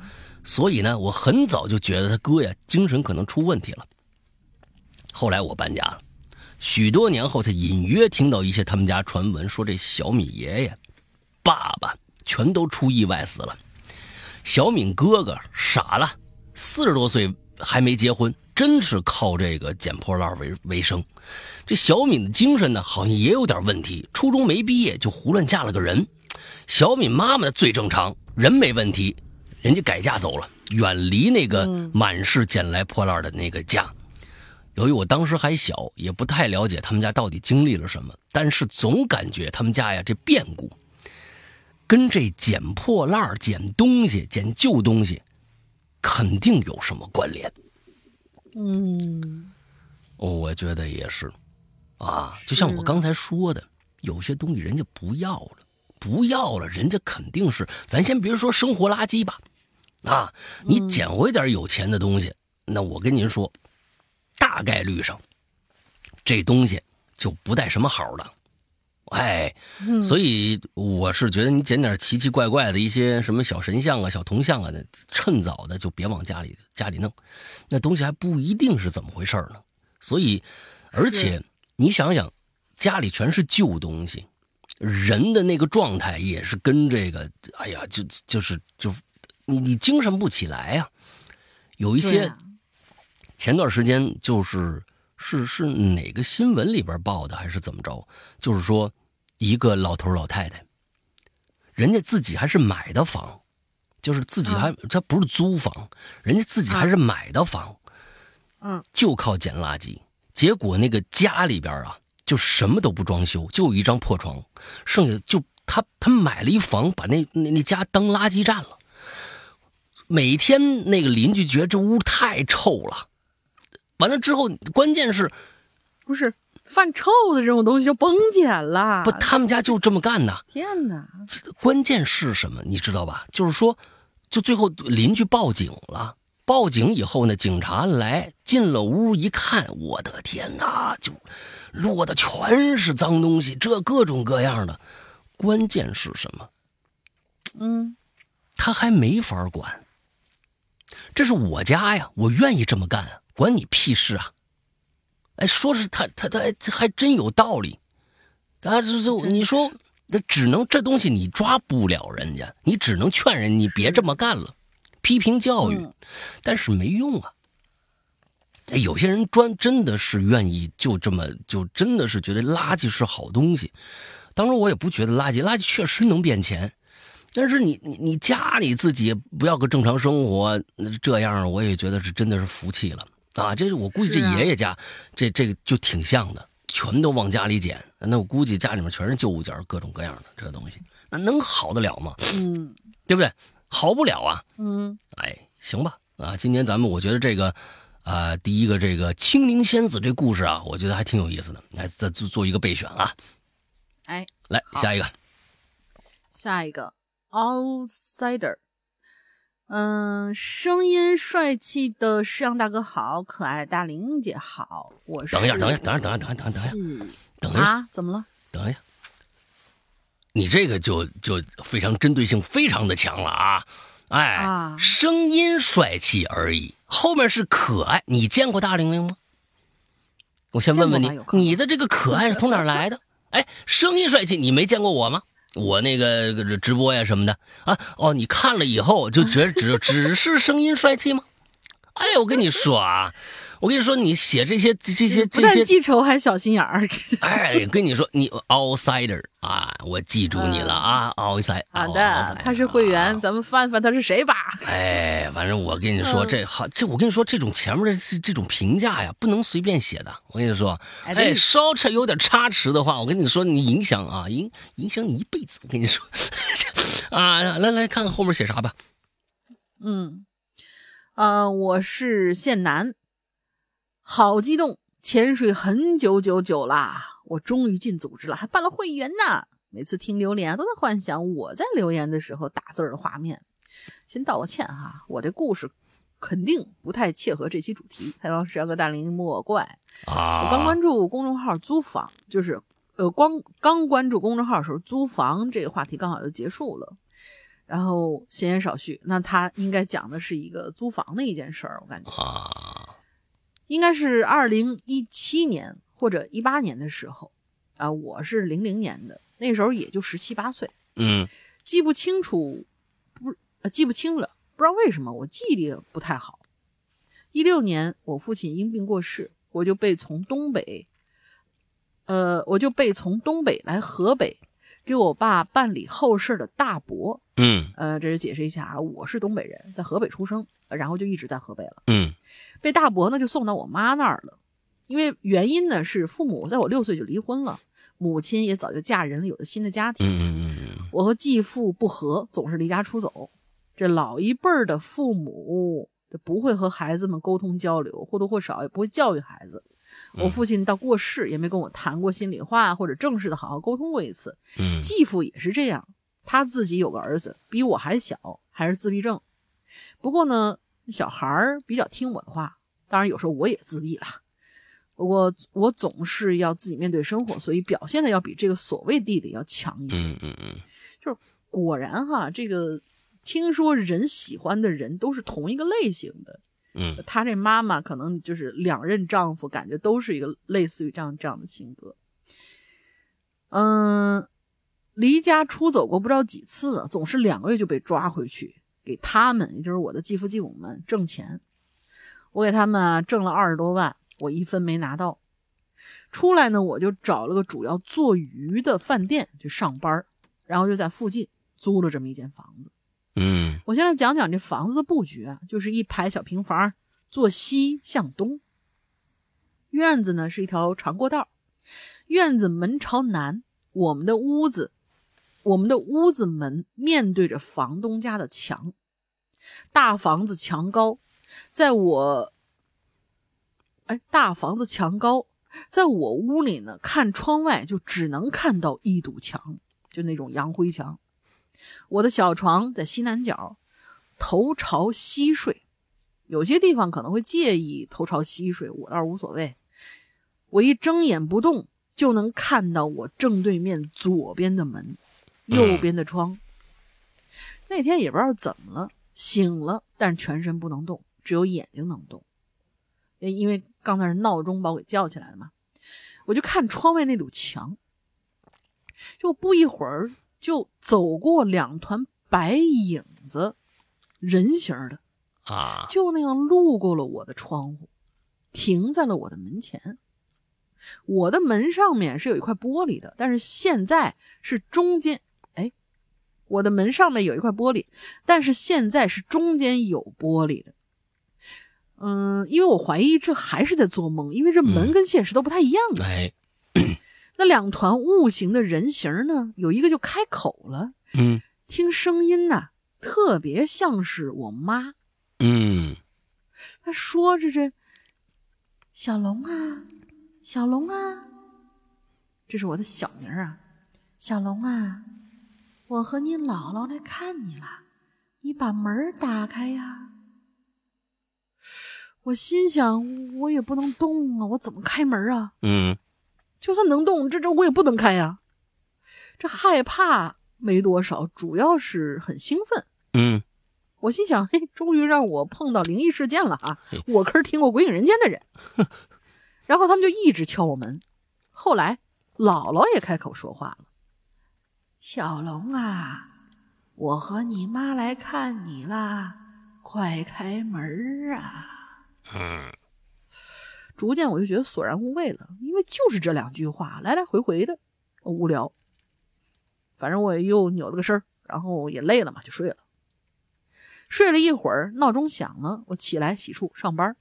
所以呢，我很早就觉得他哥呀精神可能出问题了。后来我搬家了，许多年后才隐约听到一些他们家传闻，说这小米爷爷、爸爸全都出意外死了，小敏哥哥傻了，四十多岁还没结婚，真是靠这个捡破烂为为生。这小敏的精神呢，好像也有点问题，初中没毕业就胡乱嫁了个人。小敏妈妈最正常，人没问题。人家改嫁走了，远离那个满是捡来破烂的那个家。由于我当时还小，也不太了解他们家到底经历了什么，但是总感觉他们家呀这变故，跟这捡破烂、捡东西、捡旧东西，肯定有什么关联。嗯，我觉得也是，啊，就像我刚才说的，有些东西人家不要了，不要了，人家肯定是，咱先别说生活垃圾吧，啊，你捡回点有钱的东西，那我跟您说。大概率上，这东西就不带什么好的，哎，所以我是觉得你捡点奇奇怪怪的一些什么小神像啊、小铜像啊的，趁早的就别往家里家里弄，那东西还不一定是怎么回事呢。所以，而且你想想，家里全是旧东西，人的那个状态也是跟这个，哎呀，就就是就你你精神不起来呀，有一些。前段时间就是是是哪个新闻里边报的还是怎么着？就是说一个老头老太太，人家自己还是买的房，就是自己还他不是租房，人家自己还是买的房，嗯，就靠捡垃圾。结果那个家里边啊，就什么都不装修，就有一张破床，剩下就他他买了一房，把那那那家当垃圾站了。每天那个邻居觉得这屋太臭了。完了之后，关键是，不是犯臭的这种东西就甭捡了。不，他们家就这么干的。天哪！关键是什么？你知道吧？就是说，就最后邻居报警了。报警以后呢，警察来进了屋一看，我的天哪！就落的全是脏东西，这各种各样的。关键是什么？嗯，他还没法管。这是我家呀，我愿意这么干。关你屁事啊！哎，说是他他他这还真有道理，啊，这这你说那只能这东西你抓不了人家，你只能劝人你别这么干了，批评教育，但是没用啊。哎，有些人专真的是愿意就这么就真的是觉得垃圾是好东西，当然我也不觉得垃圾，垃圾确实能变钱，但是你你你家里自己不要个正常生活，这样我也觉得是真的是服气了。啊，这是我估计这爷爷家，这这个就挺像的，全都往家里捡。那我估计家里面全是旧物件，各种各样的这东西，那能好得了吗？嗯，对不对？好不了啊。嗯，哎，行吧。啊，今天咱们我觉得这个，啊，第一个这个青灵仙子这故事啊，我觉得还挺有意思的。来，再做做一个备选啊。哎，来下一个，下一个 outsider。嗯，声音帅气的石阳大哥好，可爱大玲姐好，我是。等一下，等一下，等一下，等一下，等一下，等一下，等一下啊！怎么了？等一下，你这个就就非常针对性，非常的强了啊！哎，声音帅气而已，后面是可爱。你见过大玲玲吗？我先问问你，你的这个可爱是从哪来的？哎，声音帅气，你没见过我吗？我那个直播呀什么的啊哦，你看了以后就觉得只只是声音帅气吗？哎，我跟你说啊。我跟你说，你写这些这些这些，记仇还小心眼儿。哎，跟你说，你 outsider 啊，我记住你了啊，outsider。好的，他是会员，咱们翻翻他是谁吧。哎，反正我跟你说，这好，这我跟你说，这种前面的这这种评价呀，不能随便写的。我跟你说，哎，稍差有点差池的话，我跟你说，你影响啊，影影响你一辈子。我跟你说，啊，来来看看后面写啥吧。嗯，呃，我是县男。好激动！潜水很久久久啦，我终于进组织了，还办了会员呢。每次听留言都在幻想我在留言的时候打字的画面。先道个歉哈，我这故事肯定不太切合这期主题。太阳是要个大龄莫怪啊！我刚关注公众号租房，就是呃，光刚关注公众号的时候，租房这个话题刚好就结束了。然后闲言少叙，那他应该讲的是一个租房的一件事儿，我感觉啊。应该是二零一七年或者一八年的时候，啊，我是零零年的，那时候也就十七八岁，嗯，记不清楚，不，记不清了，不知道为什么，我记忆力不太好。一六年我父亲因病过世，我就被从东北，呃，我就被从东北来河北给我爸办理后事的大伯。嗯，呃，这是解释一下啊，我是东北人，在河北出生，然后就一直在河北了。嗯，被大伯呢就送到我妈那儿了，因为原因呢是父母在我六岁就离婚了，母亲也早就嫁人了，有了新的家庭。嗯嗯嗯我和继父不和，总是离家出走。这老一辈儿的父母不会和孩子们沟通交流，或多或少也不会教育孩子。我父亲到过世也没跟我谈过心里话，或者正式的好好沟通过一次。嗯，继父也是这样，他自己有个儿子，比我还小，还是自闭症。不过呢，小孩儿比较听我的话，当然有时候我也自闭了。不过我总是要自己面对生活，所以表现的要比这个所谓弟弟要强一些。嗯嗯嗯，就是果然哈，这个听说人喜欢的人都是同一个类型的。嗯，他这妈妈可能就是两任丈夫，感觉都是一个类似于这样这样的性格。嗯，离家出走过不知道几次，总是两个月就被抓回去，给他们，也就是我的继父继母们挣钱。我给他们挣了二十多万，我一分没拿到。出来呢，我就找了个主要做鱼的饭店去上班，然后就在附近租了这么一间房子。嗯，我先来讲讲这房子的布局啊，就是一排小平房，坐西向东。院子呢是一条长过道，院子门朝南，我们的屋子，我们的屋子门面对着房东家的墙。大房子墙高，在我，哎，大房子墙高，在我屋里呢，看窗外就只能看到一堵墙，就那种洋灰墙。我的小床在西南角，头朝西睡。有些地方可能会介意头朝西睡，我倒是无所谓。我一睁眼不动，就能看到我正对面左边的门，右边的窗。那天也不知道怎么了，醒了，但是全身不能动，只有眼睛能动。因为刚才是闹钟把我给叫起来的嘛，我就看窗外那堵墙，就不一会儿。就走过两团白影子，人形的啊，就那样路过了我的窗户，停在了我的门前。我的门上面是有一块玻璃的，但是现在是中间，哎，我的门上面有一块玻璃，但是现在是中间有玻璃的。嗯，因为我怀疑这还是在做梦，因为这门跟现实都不太一样。哎。那两团雾形的人形呢？有一个就开口了，嗯，听声音呐，特别像是我妈，嗯，他说着这，小龙啊，小龙啊，这是我的小名啊，小龙啊，我和你姥姥来看你了，你把门打开呀。我心想，我也不能动啊，我怎么开门啊？嗯。就算能动，这这我也不能开呀。这害怕没多少，主要是很兴奋。嗯，我心想，嘿，终于让我碰到灵异事件了啊！我可是听过《鬼影人间》的人。然后他们就一直敲我门。后来姥姥也开口说话了：“小龙啊，我和你妈来看你啦，快开门啊！”嗯。逐渐我就觉得索然无味了，因为就是这两句话来来回回的，无聊。反正我也又扭了个身然后也累了嘛，就睡了。睡了一会儿，闹钟响了，我起来洗漱上班。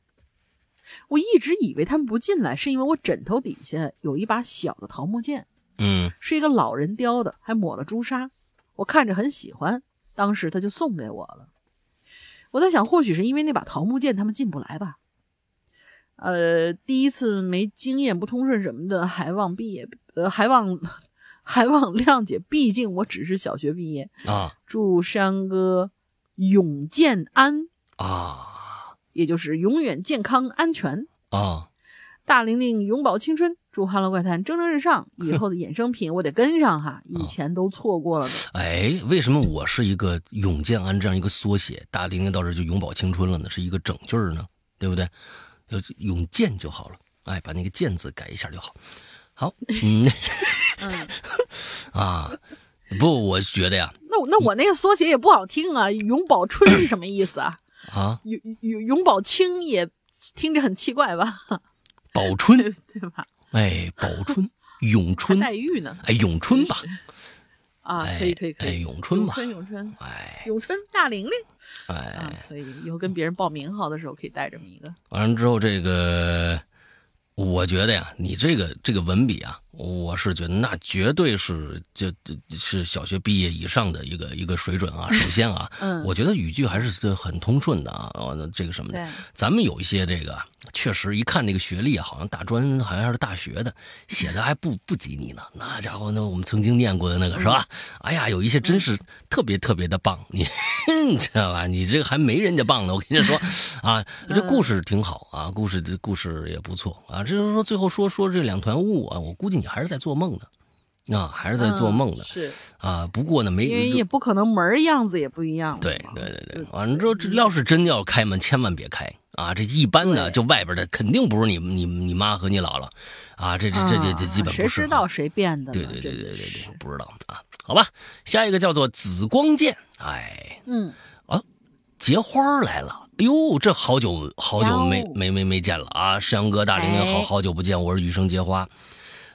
我一直以为他们不进来，是因为我枕头底下有一把小的桃木剑，嗯，是一个老人雕的，还抹了朱砂，我看着很喜欢，当时他就送给我了。我在想，或许是因为那把桃木剑，他们进不来吧。呃，第一次没经验不通顺什么的，还望毕业，呃，还望 还望谅解，毕竟我只是小学毕业啊。祝山哥永健安啊，也就是永远健康安全啊。大玲玲永葆青春，祝《哈喽怪谈》蒸蒸日上，以后的衍生品我得跟上哈，以前都错过了的。哎，为什么我是一个永健安这样一个缩写，大玲玲到这就永葆青春了呢？是一个整句呢，对不对？就用“剑”就好了，哎，把那个“剑”字改一下就好。好，嗯，啊，不，我觉得呀，那那我那个缩写也不好听啊，“永葆春”是什么意思啊？啊，永永永葆青也听着很奇怪吧？宝春 对吧？哎，宝春，咏春，黛玉呢？哎，咏春吧。啊，可以可以可以，咏春吧，咏春咏春，哎，咏春大玲玲，哎，可以，以后跟别人报名号的时候可以带这么一个。完了之后，这个我觉得呀，你这个这个文笔啊。我是觉得那绝对是就就是小学毕业以上的一个一个水准啊。首先啊，嗯，我觉得语句还是很通顺的啊。哦，这个什么的，咱们有一些这个确实一看那个学历啊，好像大专好像是大学的，写的还不不及你呢。那家伙，那我们曾经念过的那个是吧？哎呀，有一些真是特别特别的棒，你 你知道吧？你这个还没人家棒呢。我跟你说 啊，这故事挺好啊，故事这故事也不错啊。就是说最后说说这两团雾啊，我估计你。还是在做梦呢，啊，还是在做梦呢，是啊。不过呢，没因为也不可能门样子也不一样。对对对对，完了之后，要是真要开门，千万别开啊！这一般的，就外边的肯定不是你你你妈和你姥姥啊，这这这这这基本不是。谁知道谁变的？对对对对对对，不知道啊。好吧，下一个叫做紫光剑，哎，嗯啊，结花来了。哎呦，这好久好久没没没没见了啊！山阳哥、大玲玲，好好久不见，我是雨生结花。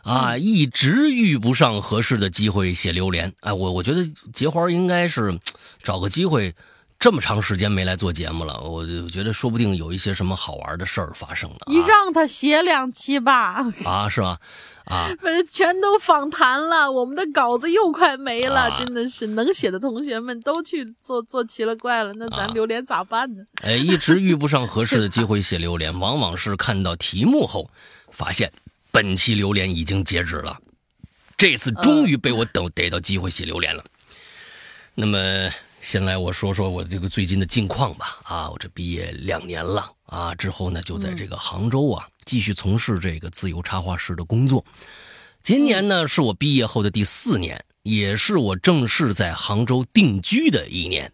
啊，一直遇不上合适的机会写榴莲。哎，我我觉得结花应该是找个机会，这么长时间没来做节目了，我就觉得说不定有一些什么好玩的事儿发生了。你让他写两期吧。啊，是吧？啊，不是全都访谈了，我们的稿子又快没了，真的是能写的同学们都去做做奇了怪了，那咱榴莲咋办呢？哎，一直遇不上合适的机会写榴莲，往往是看到题目后发现。本期榴莲已经截止了，这次终于被我等逮到机会写榴莲了。那么，先来我说说我这个最近的近况吧。啊，我这毕业两年了啊，之后呢就在这个杭州啊继续从事这个自由插画师的工作。今年呢是我毕业后的第四年，也是我正式在杭州定居的一年，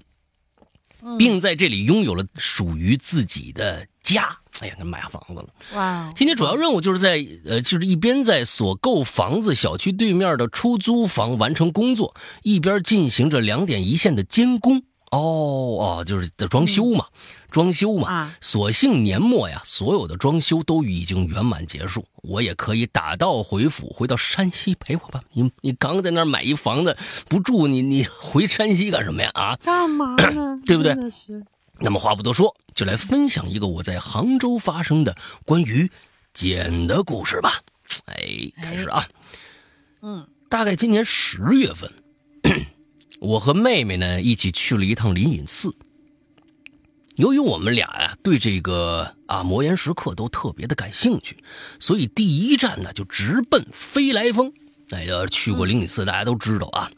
并在这里拥有了属于自己的家。哎呀，那买房子了！哇！今天主要任务就是在呃，就是一边在所购房子小区对面的出租房完成工作，一边进行着两点一线的监工。哦哦，就是的装修嘛，装修嘛。啊！所幸年末呀，所有的装修都已经圆满结束，我也可以打道回府，回到山西陪我吧。你你刚在那儿买一房子不住，你你回山西干什么呀？啊？干嘛呢？对不对？那么话不多说，就来分享一个我在杭州发生的关于简的故事吧。哎，开始啊，嗯，大概今年十月份，我和妹妹呢一起去了一趟灵隐寺。由于我们俩呀对这个啊魔岩石刻都特别的感兴趣，所以第一站呢就直奔飞来峰。哎，要去过灵隐寺，大家都知道啊，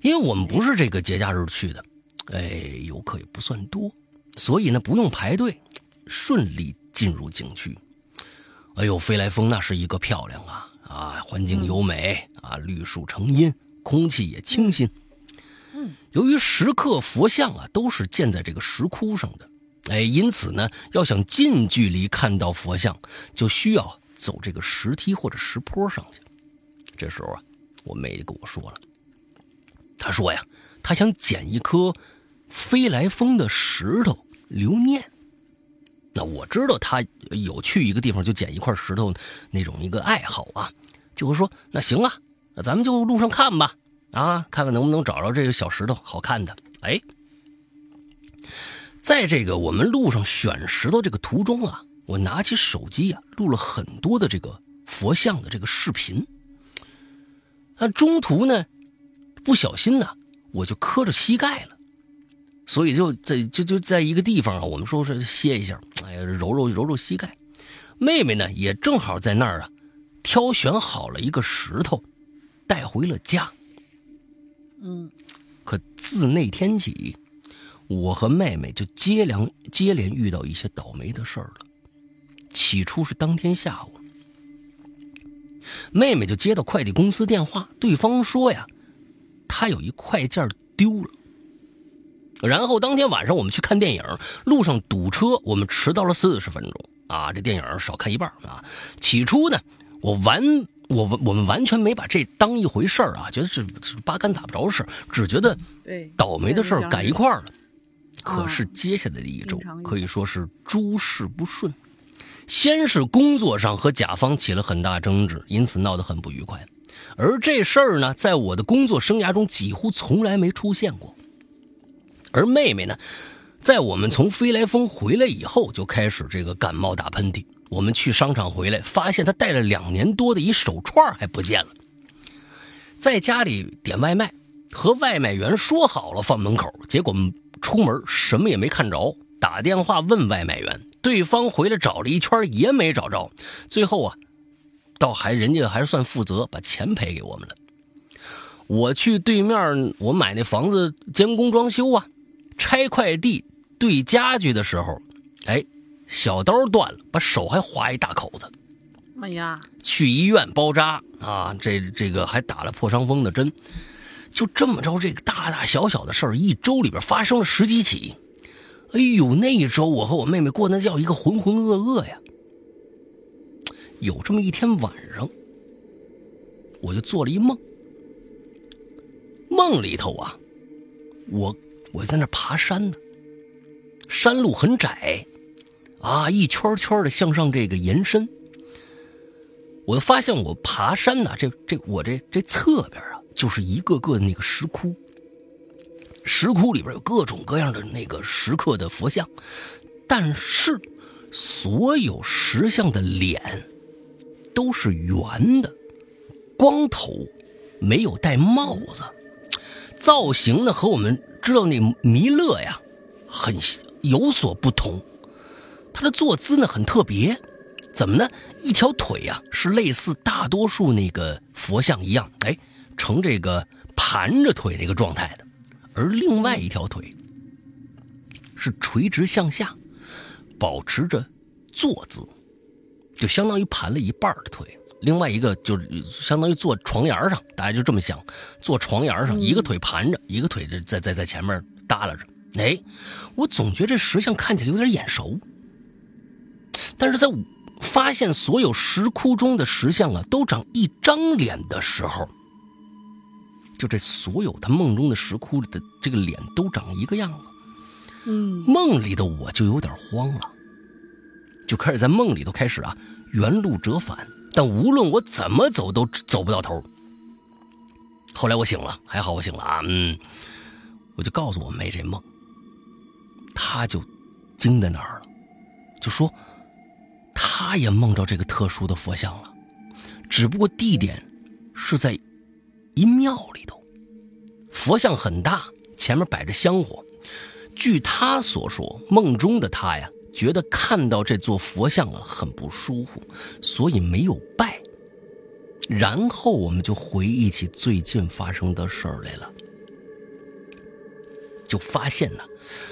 因为我们不是这个节假日去的，哎，游客也不算多。所以呢，不用排队，顺利进入景区。哎呦，飞来峰那是一个漂亮啊啊，环境优美啊，绿树成荫，空气也清新。嗯，由于石刻佛像啊都是建在这个石窟上的，哎，因此呢，要想近距离看到佛像，就需要走这个石梯或者石坡上去。这时候啊，我妹跟我说了，她说呀，她想捡一颗飞来峰的石头。留念，那我知道他有去一个地方就捡一块石头那种一个爱好啊，就会说那行啊，那咱们就路上看吧，啊，看看能不能找着这个小石头好看的。哎，在这个我们路上选石头这个途中啊，我拿起手机啊录了很多的这个佛像的这个视频。那中途呢，不小心呢，我就磕着膝盖了。所以就在就就在一个地方啊，我们说是歇一下，哎呀，揉揉揉揉膝盖。妹妹呢也正好在那儿啊，挑选好了一个石头，带回了家。嗯，可自那天起，我和妹妹就接连接连遇到一些倒霉的事儿了。起初是当天下午，妹妹就接到快递公司电话，对方说呀，她有一快件丢了。然后当天晚上我们去看电影，路上堵车，我们迟到了四十分钟啊！这电影少看一半啊！起初呢，我完我我们完全没把这当一回事儿啊，觉得这八竿打不着事只觉得倒霉的事儿赶一块儿了。可是接下来的一周可以说是诸事不顺，先是工作上和甲方起了很大争执，因此闹得很不愉快。而这事儿呢，在我的工作生涯中几乎从来没出现过。而妹妹呢，在我们从飞来峰回来以后，就开始这个感冒打喷嚏。我们去商场回来，发现她带了两年多的一手串还不见了。在家里点外卖，和外卖员说好了放门口，结果出门什么也没看着。打电话问外卖员，对方回来找了一圈也没找着。最后啊，倒还人家还是算负责，把钱赔给我们了。我去对面我买那房子监工装修啊，拆快递对家具的时候，哎，小刀断了，把手还划一大口子。哎呀！去医院包扎啊，这这个还打了破伤风的针，就这么着，这个大大小小的事儿，一周里边发生了十几起。哎呦，那一周我和我妹妹过那叫一个浑浑噩噩呀。有这么一天晚上，我就做了一梦，梦里头啊，我我在那爬山呢，山路很窄，啊，一圈圈的向上这个延伸。我发现，我爬山呢，这这我这这侧边啊，就是一个个的那个石窟。石窟里边有各种各样的那个石刻的佛像，但是所有石像的脸都是圆的，光头，没有戴帽子，造型呢和我们知道那弥勒呀很有所不同。他的坐姿呢很特别。怎么呢？一条腿呀，是类似大多数那个佛像一样，哎，呈这个盘着腿的一个状态的，而另外一条腿是垂直向下，保持着坐姿，就相当于盘了一半的腿。另外一个就是相当于坐床沿上，大家就这么想，坐床沿上，一个腿盘着，一个腿在在在前面耷拉着。哎，我总觉得这石像看起来有点眼熟，但是在。发现所有石窟中的石像啊，都长一张脸的时候，就这所有他梦中的石窟里的这个脸都长一个样子。嗯，梦里的我就有点慌了，就开始在梦里头开始啊原路折返，但无论我怎么走都走不到头。后来我醒了，还好我醒了啊，嗯，我就告诉我妹这梦，她就惊在那儿了，就说。他也梦着这个特殊的佛像了，只不过地点是在一庙里头，佛像很大，前面摆着香火。据他所说，梦中的他呀，觉得看到这座佛像啊很不舒服，所以没有拜。然后我们就回忆起最近发生的事儿来了，就发现呢，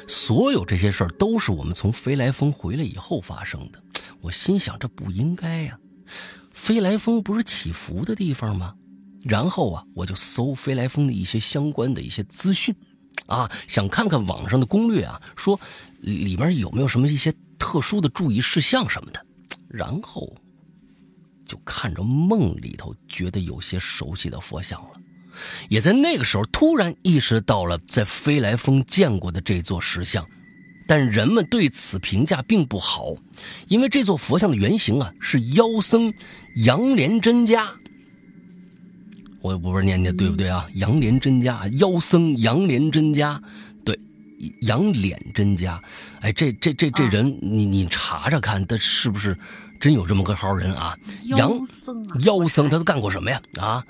所有这些事儿都是我们从飞来峰回来以后发生的。我心想，这不应该呀！飞来峰不是祈福的地方吗？然后啊，我就搜飞来峰的一些相关的一些资讯，啊，想看看网上的攻略啊，说里面有没有什么一些特殊的注意事项什么的。然后就看着梦里头觉得有些熟悉的佛像了，也在那个时候突然意识到了在飞来峰见过的这座石像。但人们对此评价并不好，因为这座佛像的原型啊是妖僧杨莲真家。我不知道念念对不对啊？杨莲真家，妖僧杨莲真家，对，杨脸真家。哎，这这这这人，你你查查看，他是不是真有这么个好人啊？妖僧，妖僧，他都干过什么呀？啊，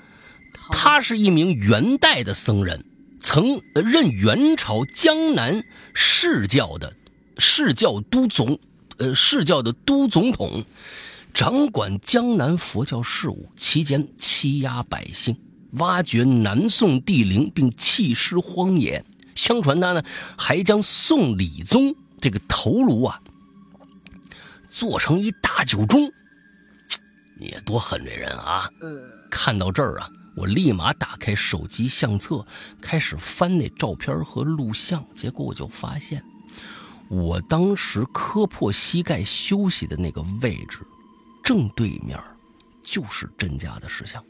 他是一名元代的僧人。曾任元朝江南释教的释教都总，呃，释教的都总统，掌管江南佛教事务。期间欺压百姓，挖掘南宋帝陵，并弃尸荒野。相传他呢，还将宋理宗这个头颅啊，做成一大酒盅。你多狠这人啊！看到这儿啊。我立马打开手机相册，开始翻那照片和录像，结果我就发现，我当时磕破膝盖休息的那个位置，正对面就是甄家的石像。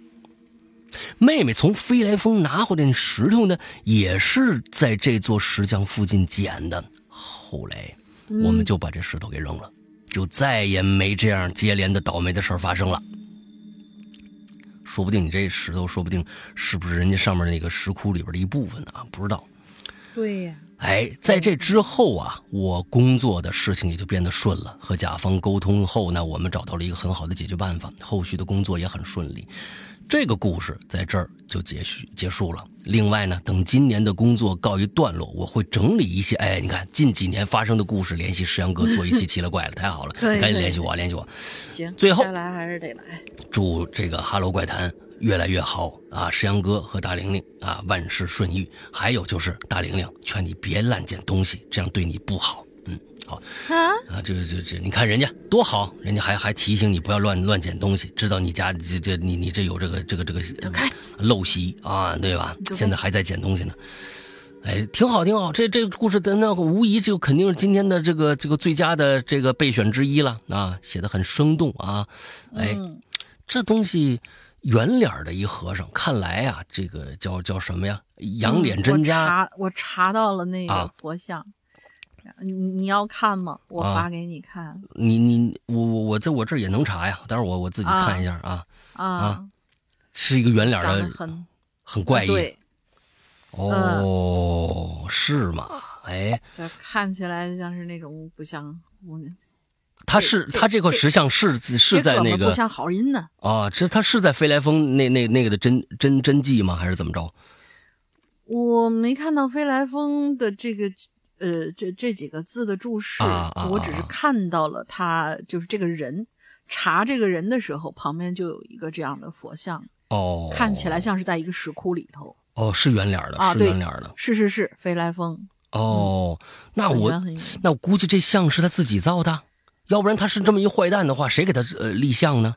妹妹从飞来峰拿回来那石头呢，也是在这座石像附近捡的。后来，我们就把这石头给扔了，就再也没这样接连的倒霉的事发生了。说不定你这石头，说不定是不是人家上面那个石窟里边的一部分呢？不知道。对呀。哎，在这之后啊，我工作的事情也就变得顺了。和甲方沟通后呢，我们找到了一个很好的解决办法，后续的工作也很顺利。这个故事在这儿就结束结束了。另外呢，等今年的工作告一段落，我会整理一些。哎，你看近几年发生的故事，联系石阳哥做一期奇了怪了，太好了，赶紧联系我，联系我。行，最后来还是得来。祝这个《哈喽怪谈》。越来越好啊！石阳哥和大玲玲啊，万事顺意。还有就是大玲玲劝你别乱捡东西，这样对你不好。嗯，好啊啊，这这这，你看人家多好，人家还还提醒你不要乱乱捡东西，知道你家这这你你这有这个这个这个陋习啊，对吧？现在还在捡东西呢。哎，挺好挺好，这这个故事的那无疑就肯定是今天的这个这个最佳的这个备选之一了啊，写的很生动啊。哎，这东西。圆脸的一和尚，看来啊，这个叫叫什么呀？仰脸真家。我查，我查到了那个佛像，你你要看吗？我发给你看。你你我我我在我这儿也能查呀，待会儿我我自己看一下啊啊，是一个圆脸的，很很怪异。对，哦，是吗？哎，看起来像是那种不像我。他是他这块石像是是在那个不像好人呢啊，这他是在飞来峰那那那个的真真真迹吗？还是怎么着？我没看到飞来峰的这个呃这这几个字的注释，我只是看到了他就是这个人查这个人的时候，旁边就有一个这样的佛像哦，看起来像是在一个石窟里头哦，是圆脸的，是圆脸的，是是是飞来峰哦，那我那我估计这像是他自己造的。要不然他是这么一坏蛋的话，谁给他呃立像呢？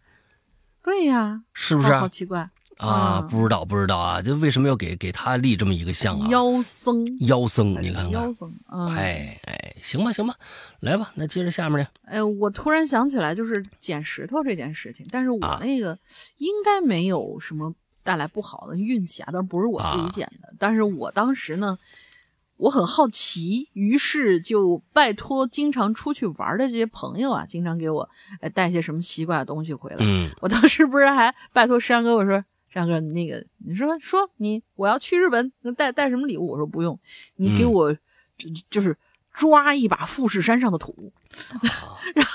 对呀，是不是？好奇怪啊！不知道，不知道啊！就为什么要给给他立这么一个像啊？妖僧，妖僧，你看看，妖僧，哎哎，行吧，行吧，来吧，那接着下面的。哎，我突然想起来，就是捡石头这件事情，但是我那个应该没有什么带来不好的运气啊，但不是我自己捡的，但是我当时呢。我很好奇，于是就拜托经常出去玩的这些朋友啊，经常给我带些什么奇怪的东西回来。嗯，我当时不是还拜托山哥，我说山哥，那个你说说你我要去日本，带带什么礼物？我说不用，你给我就是抓一把富士山上的土。然后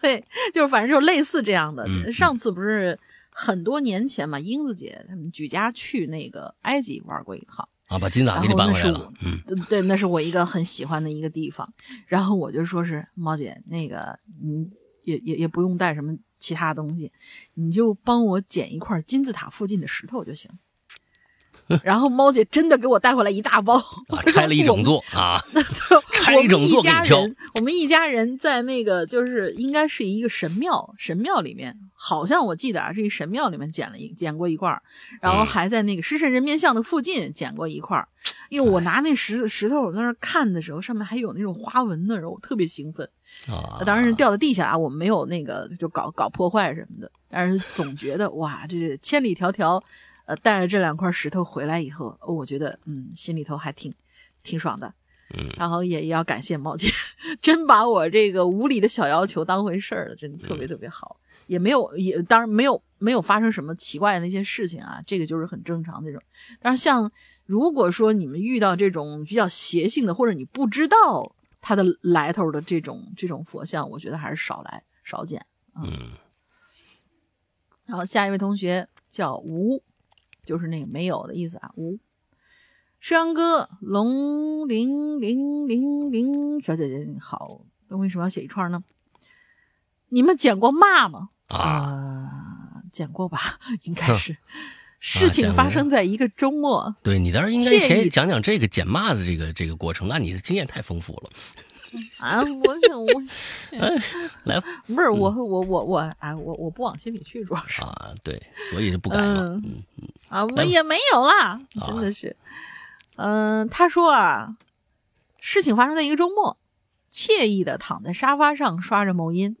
对，就是反正就类似这样的。上次不是很多年前嘛，英子姐他们举家去那个埃及玩过一趟。啊，把金字塔给你搬回来了。嗯，对，那是我一个很喜欢的一个地方。然后我就说是猫姐，那个你也也也不用带什么其他东西，你就帮我捡一块金字塔附近的石头就行。然后猫姐真的给我带回来一大包，拆了一整座啊，拆一整座给你挑。我们一家人在那个就是应该是一个神庙，神庙里面好像我记得啊，是一神庙里面捡了一捡过一块然后还在那个狮身人面像的附近捡过一块因为我拿那石石头我在那看的时候，上面还有那种花纹的时候，我特别兴奋啊。当然是掉到地下啊，我没有那个就搞搞破坏什么的，但是总觉得哇，这是千里迢迢。呃，带着这两块石头回来以后，我觉得嗯，心里头还挺挺爽的。嗯，然后也要感谢猫姐，真把我这个无理的小要求当回事儿了，真的特别特别好。也没有也当然没有没有发生什么奇怪的那些事情啊，这个就是很正常那种。但是像如果说你们遇到这种比较邪性的，或者你不知道它的来头的这种这种佛像，我觉得还是少来少见。嗯。然后下一位同学叫吴。就是那个没有的意思啊！五，诗阳哥，龙零零零零小姐姐你好，那为什么要写一串呢？你们捡过骂吗？啊，捡过吧，应该是。事情发生在一个周末。对你倒是应该先讲讲这个捡骂子这个这个过程，那你的经验太丰富了。啊，我我，来吧，不是我我我我啊，我我不往心里去，主要是啊，对，所以就不敢了，嗯嗯啊，我也没有啦，真的是，嗯，他说啊，事情发生在一个周末，惬意的躺在沙发上刷着某音，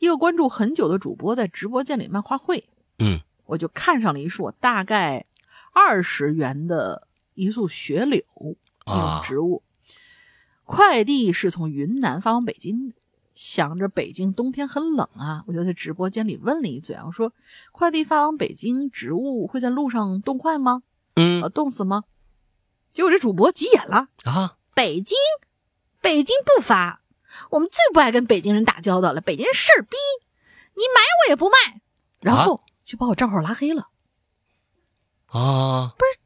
一个关注很久的主播在直播间里卖花卉，嗯，我就看上了一束大概二十元的一束雪柳那种植物。快递是从云南发往北京的，想着北京冬天很冷啊，我就在直播间里问了一嘴啊，我说快递发往北京，植物会在路上冻坏吗？嗯，呃，冻死吗？结果这主播急眼了啊！北京，北京不发，我们最不爱跟北京人打交道了，北京人事儿逼，你买我也不卖，然后就把我账号拉黑了。啊，不是，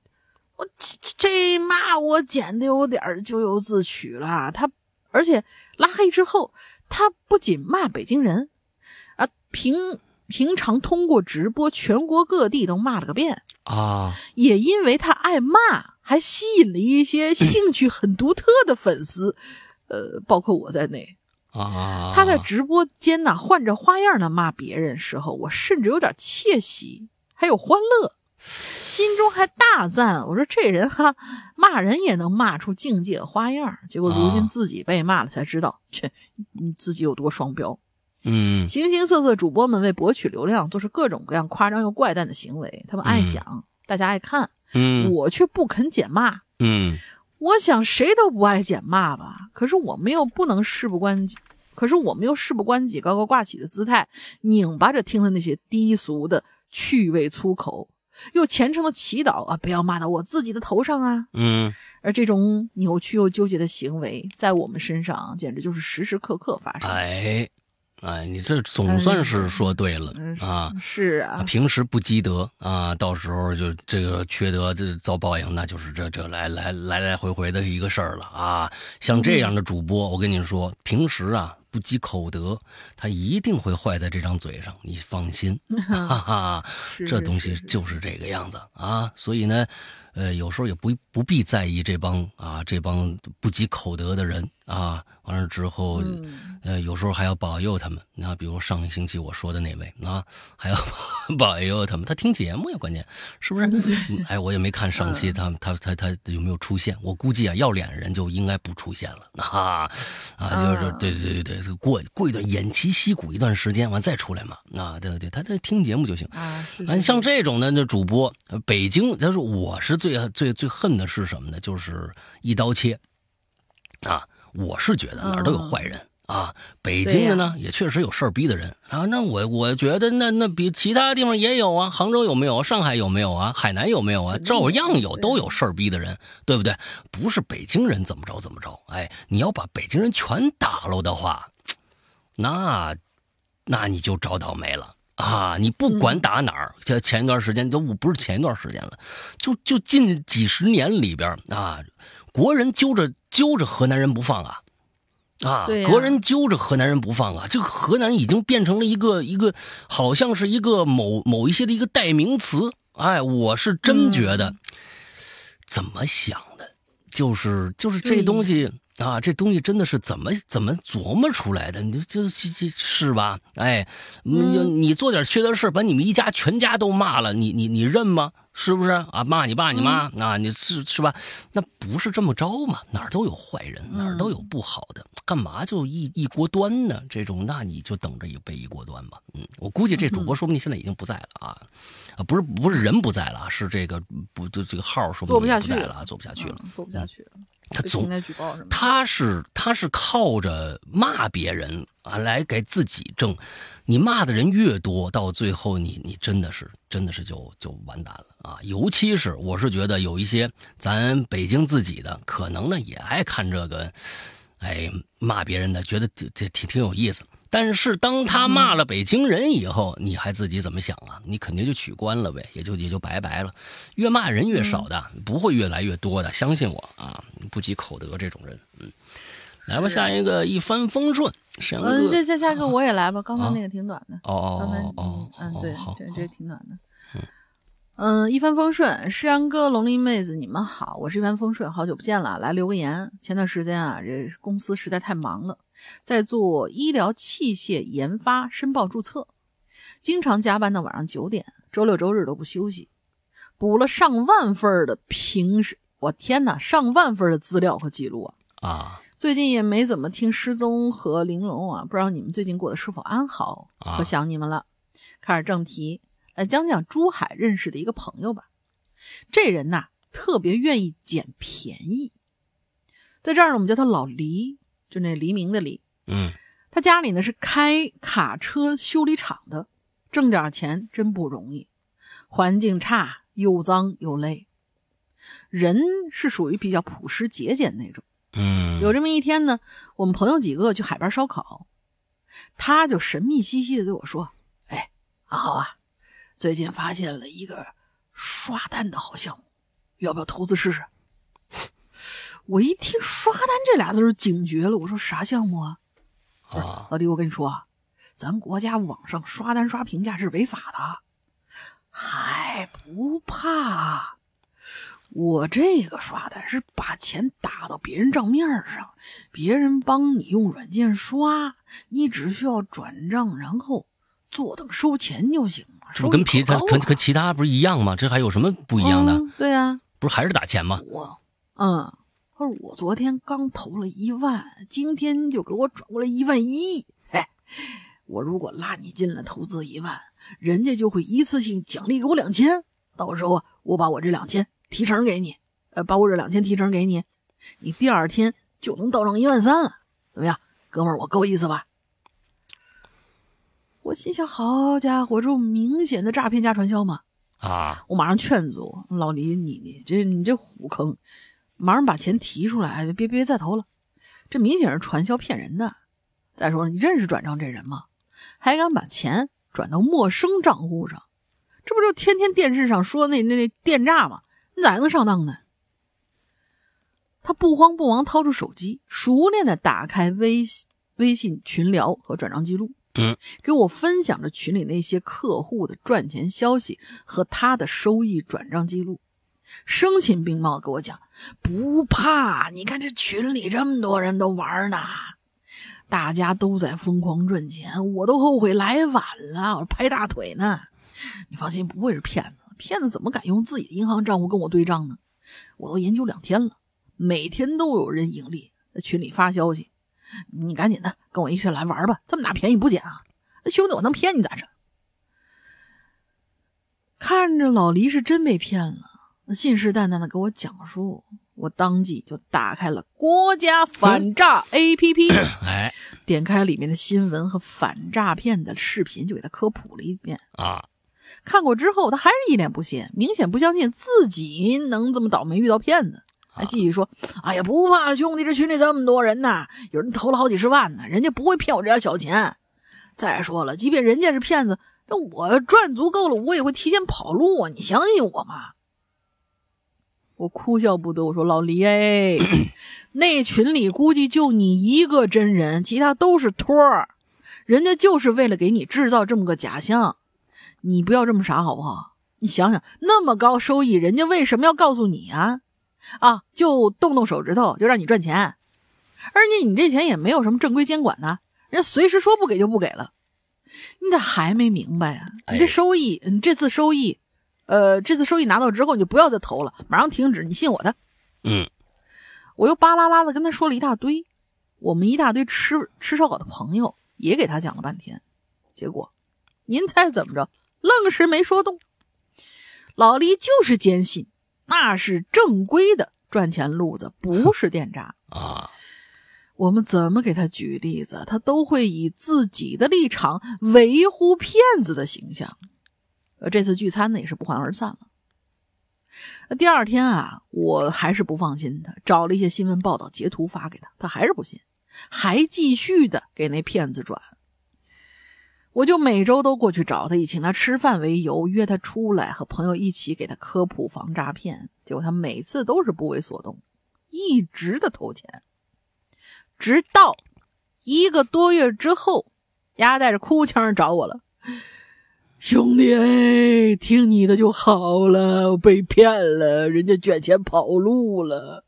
我这这骂我简的有点咎由自取了。他而且拉黑之后，他不仅骂北京人，啊，平平常通过直播全国各地都骂了个遍啊，也因为他爱骂。还吸引了一些兴趣很独特的粉丝，呃，包括我在内啊。他在直播间呢，换着花样的骂别人时候，我甚至有点窃喜，还有欢乐，心中还大赞：“我说这人哈，骂人也能骂出境界花样。”结果如今自己被骂了，才知道，切，你自己有多双标。嗯，形形色色主播们为博取流量，做出各种各样夸张又怪诞的行为，他们爱讲，大家爱看。嗯，我却不肯减骂。嗯，我想谁都不爱捡骂吧。可是我们又不能事不关己，可是我们又事不关己，高高挂起的姿态，拧巴着听了那些低俗的趣味粗口，又虔诚的祈祷啊，不要骂到我自己的头上啊。嗯，而这种扭曲又纠结的行为，在我们身上简直就是时时刻刻发生。哎。哎，你这总算是说对了啊！是啊，平时不积德啊，到时候就这个缺德，这遭报应，那就是这这来来来来回回的一个事儿了啊！像这样的主播，我跟你说，平时啊不积口德，他一定会坏在这张嘴上，你放心，哈哈，这东西就是这个样子啊！所以呢，呃，有时候也不不必在意这帮啊这帮不积口德的人啊。完了之后，呃，有时候还要保佑他们。那比如上个星期我说的那位啊，还要保佑他们。他听节目呀，关键是不是？哎，我也没看上期他他他他有没有出现。我估计啊，要脸的人就应该不出现了 啊啊！就是对对对对对，过过一段偃旗息鼓一段时间，完再出来嘛。啊，对对对，他他听节目就行啊。像这种的那主播，北京，他说我是最最最恨的是什么呢？就是一刀切啊。我是觉得哪儿都有坏人啊，北京的呢也确实有事儿逼的人啊。那我我觉得那那比其他地方也有啊，杭州有没有？上海有没有啊？海南有没有啊？照样有，都有事儿逼的人，对不对？不是北京人怎么着怎么着？哎，你要把北京人全打了的话，那那你就找倒霉了啊！你不管打哪儿，就前一段时间都不是前一段时间了，就就近几十年里边啊。国人揪着揪着河南人不放啊，啊，国人揪着河南人不放啊，这个河南已经变成了一个一个，好像是一个某某一些的一个代名词。哎，我是真觉得，怎么想的，就是就是这东西啊，这东西真的是怎么怎么琢磨出来的？你就这这是吧？哎，你你做点缺德事把你们一家全家都骂了，你你你认吗？是不是啊？骂你爸你妈啊？你是是吧？那不是这么着嘛？哪儿都有坏人，哪儿都有不好的，干嘛就一一锅端呢？这种那你就等着一被一锅端吧。嗯，我估计这主播说不定现在已经不在了啊，啊，不是不是人不在了，是这个不就这个号说不定不在了，做不下去了，做不下去了。他总他是他是靠着骂别人啊来给自己挣，你骂的人越多，到最后你你真的是真的是就就完蛋了啊！尤其是我是觉得有一些咱北京自己的，可能呢也爱看这个，哎骂别人的，觉得挺挺挺有意思。但是当他骂了北京人以后，你还自己怎么想啊？你肯定就取关了呗，也就也就拜拜了。越骂人越少的，不会越来越多的，相信我啊！不积口德这种人，嗯，来吧，下一个一帆风顺。嗯，下下下一个我也来吧，刚才那个挺短的。哦哦哦嗯，对，这这挺短的。嗯，一帆风顺，诗阳哥、龙鳞妹子，你们好，我是一帆风顺，好久不见了，来留个言。前段时间啊，这公司实在太忙了。在做医疗器械研发申报注册，经常加班到晚上九点，周六周日都不休息，补了上万份的平时，我天哪，上万份的资料和记录啊！啊，最近也没怎么听失踪和玲珑啊，不知道你们最近过得是否安好？我想你们了。开始正题，来讲讲珠海认识的一个朋友吧。这人呐，特别愿意捡便宜，在这儿呢，我们叫他老黎。就那黎明的黎，嗯，他家里呢是开卡车修理厂的，挣点钱真不容易，环境差，又脏又累。人是属于比较朴实节俭那种。嗯，有这么一天呢，我们朋友几个去海边烧烤，他就神秘兮兮的对我说：“哎，阿豪啊，最近发现了一个刷单的好项目，要不要投资试试？”我一听“刷单”这俩字警觉了，我说：“啥项目啊？”啊，老弟，我跟你说啊，咱国家网上刷单刷评价是违法的，还不怕？我这个刷单是把钱打到别人账面上，别人帮你用软件刷，你只需要转账，然后坐等收钱就行了。这不跟其他跟跟其他不是一样吗？这还有什么不一样的？对呀，不是还是打钱吗？我，嗯。他说：“我昨天刚投了一万，今天就给我转过来一万一。哎，我如果拉你进来投资一万，人家就会一次性奖励给我两千。到时候我把我这两千提成给你，呃，把我这两千提成给你，你第二天就能到账一万三了。怎么样，哥们儿，我够意思吧？”我心想：“好家伙，这明显的诈骗加传销嘛！”啊！我马上劝阻老李：“你你这你这虎坑。”马上把钱提出来，别别再投了，这明显是传销骗人的。再说了，你认识转账这人吗？还敢把钱转到陌生账户上？这不就天天电视上说那那那电诈吗？你咋还能上当呢？他不慌不忙掏出手机，熟练的打开微微信群聊和转账记录，嗯，给我分享着群里那些客户的赚钱消息和他的收益转账记录。声情并茂给我讲，不怕，你看这群里这么多人都玩呢，大家都在疯狂赚钱，我都后悔来晚了，我拍大腿呢。你放心，不会是骗子，骗子怎么敢用自己的银行账户跟我对账呢？我都研究两天了，每天都有人盈利，在群里发消息，你赶紧的跟我一起来玩吧，这么大便宜不捡啊？兄弟，我能骗你咋整？看着老黎是真被骗了。信誓旦旦的给我讲述，我当即就打开了国家反诈 APP，哎，点开里面的新闻和反诈骗的视频，就给他科普了一遍啊。看过之后，他还是一脸不信，明显不相信自己能这么倒霉遇到骗子，还继续说：“哎呀，不怕兄弟，这群里这么多人呢，有人投了好几十万呢，人家不会骗我这点小钱。再说了，即便人家是骗子，那我赚足够了，我也会提前跑路啊！你相信我吗？”我哭笑不得，我说老李哎，那群里估计就你一个真人，其他都是托儿，人家就是为了给你制造这么个假象，你不要这么傻好不好？你想想，那么高收益，人家为什么要告诉你啊？啊，就动动手指头就让你赚钱，而且你这钱也没有什么正规监管呢，人家随时说不给就不给了，你咋还没明白啊？你这收益，你这次收益。呃，这次收益拿到之后，你就不要再投了，马上停止。你信我的。嗯，我又巴拉拉的跟他说了一大堆，我们一大堆吃吃烧烤的朋友也给他讲了半天，结果，您猜怎么着？愣是没说动。老李就是坚信那是正规的赚钱路子，不 是电诈啊。我们怎么给他举例子，他都会以自己的立场维护骗子的形象。呃，这次聚餐呢也是不欢而散了。那第二天啊，我还是不放心他，找了一些新闻报道截图发给他，他还是不信，还继续的给那骗子转。我就每周都过去找他，以请他吃饭为由，约他出来和朋友一起给他科普防诈骗。结果他每次都是不为所动，一直的投钱，直到一个多月之后，丫带着哭腔找我了。兄弟，听你的就好了，被骗了，人家卷钱跑路了，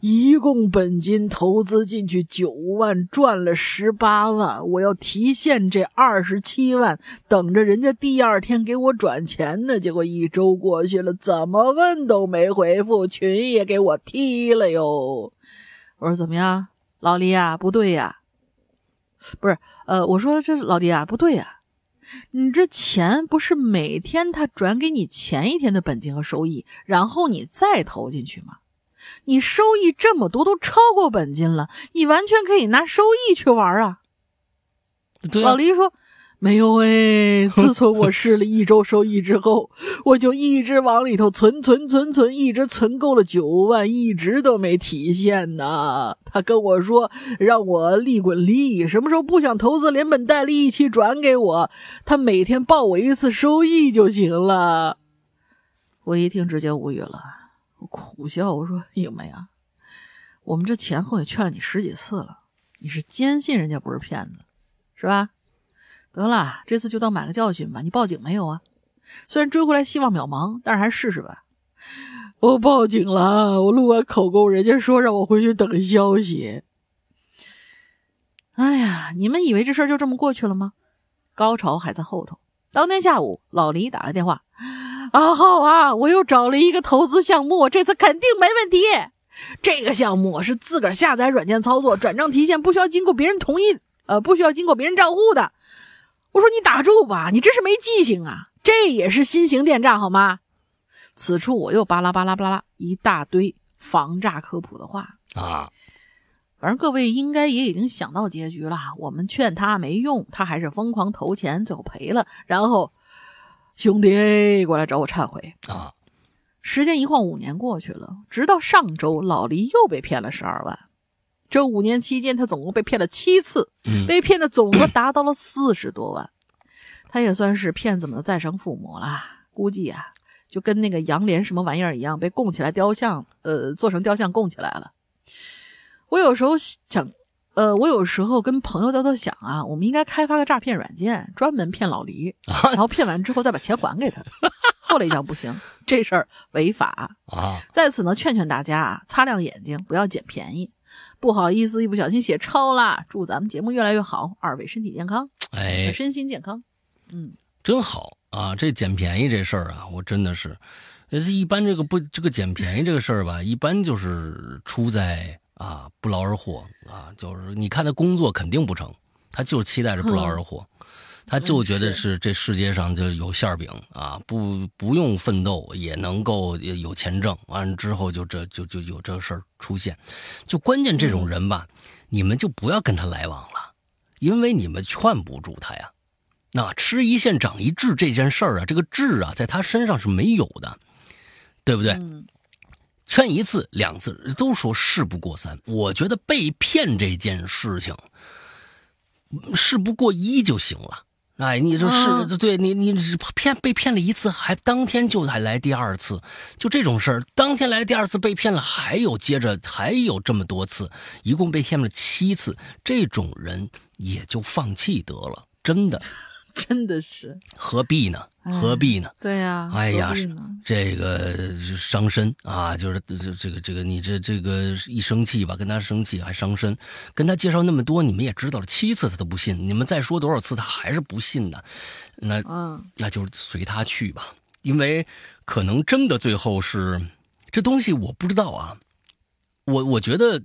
一共本金投资进去九万，赚了十八万，我要提现这二十七万，等着人家第二天给我转钱呢。结果一周过去了，怎么问都没回复，群也给我踢了哟。我说怎么样，老李呀？不对呀，不是，呃，我说这老弟啊，不对呀。你这钱不是每天他转给你前一天的本金和收益，然后你再投进去吗？你收益这么多，都超过本金了，你完全可以拿收益去玩啊！老黎说。没有哎，自从我试了一周收益之后，我就一直往里头存存存存，一直存够了九万，一直都没提现呢。他跟我说让我利滚利，什么时候不想投资，连本带利一起转给我，他每天报我一次收益就行了。我一听直接无语了，苦笑，我说英梅啊，我们这前后也劝了你十几次了，你是坚信人家不是骗子，是吧？得了，这次就当买个教训吧。你报警没有啊？虽然追回来希望渺茫，但是还是试试吧。我报警了，我录完口供，人家说让我回去等消息。哎呀，你们以为这事儿就这么过去了吗？高潮还在后头。当天下午，老黎打来电话：“阿浩啊，我又找了一个投资项目，这次肯定没问题。这个项目是自个儿下载软件操作，转账提现不需要经过别人同意，呃，不需要经过别人账户的。”我说你打住吧，你这是没记性啊！这也是新型电诈好吗？此处我又巴拉巴拉巴拉一大堆防诈科普的话啊，反正各位应该也已经想到结局了。我们劝他没用，他还是疯狂投钱，最后赔了。然后兄弟过来找我忏悔啊。时间一晃五年过去了，直到上周，老黎又被骗了十二万。这五年期间，他总共被骗了七次，被骗的总额达到了四十多万。他也算是骗子们的再生父母了。估计啊，就跟那个杨莲什么玩意儿一样，被供起来雕像，呃，做成雕像供起来了。我有时候想，呃，我有时候跟朋友在想啊，我们应该开发个诈骗软件，专门骗老黎，然后骗完之后再把钱还给他。后来一想不行，这事儿违法啊。在此呢，劝劝大家啊，擦亮眼睛，不要捡便宜。不好意思，一不小心写超了。祝咱们节目越来越好，二位身体健康，哎，身心健康，嗯，真好啊！这捡便宜这事儿啊，我真的是，呃，一般这个不这个捡便宜这个事儿吧，一般就是出在啊不劳而获啊，就是你看他工作肯定不成，他就是期待着不劳而获。他就觉得是这世界上就有馅饼啊，不不用奋斗也能够有钱挣。完了之后就这就就有这事儿出现，就关键这种人吧，你们就不要跟他来往了，因为你们劝不住他呀。那吃一堑长一智这件事儿啊，这个智啊，在他身上是没有的，对不对？劝一次两次都说事不过三，我觉得被骗这件事情，事不过一就行了。哎，你这是对你，你骗被骗了一次，还当天就还来第二次，就这种事儿，当天来第二次被骗了，还有接着还有这么多次，一共被骗了七次，这种人也就放弃得了，真的。真的是何必呢？何必呢？对呀，哎呀，这个伤身啊，就是这这个这个你这这个一生气吧，跟他生气还伤身，跟他介绍那么多，你们也知道了，七次他都不信，你们再说多少次他还是不信的，那嗯，那就随他去吧，因为可能真的最后是这东西我不知道啊，我我觉得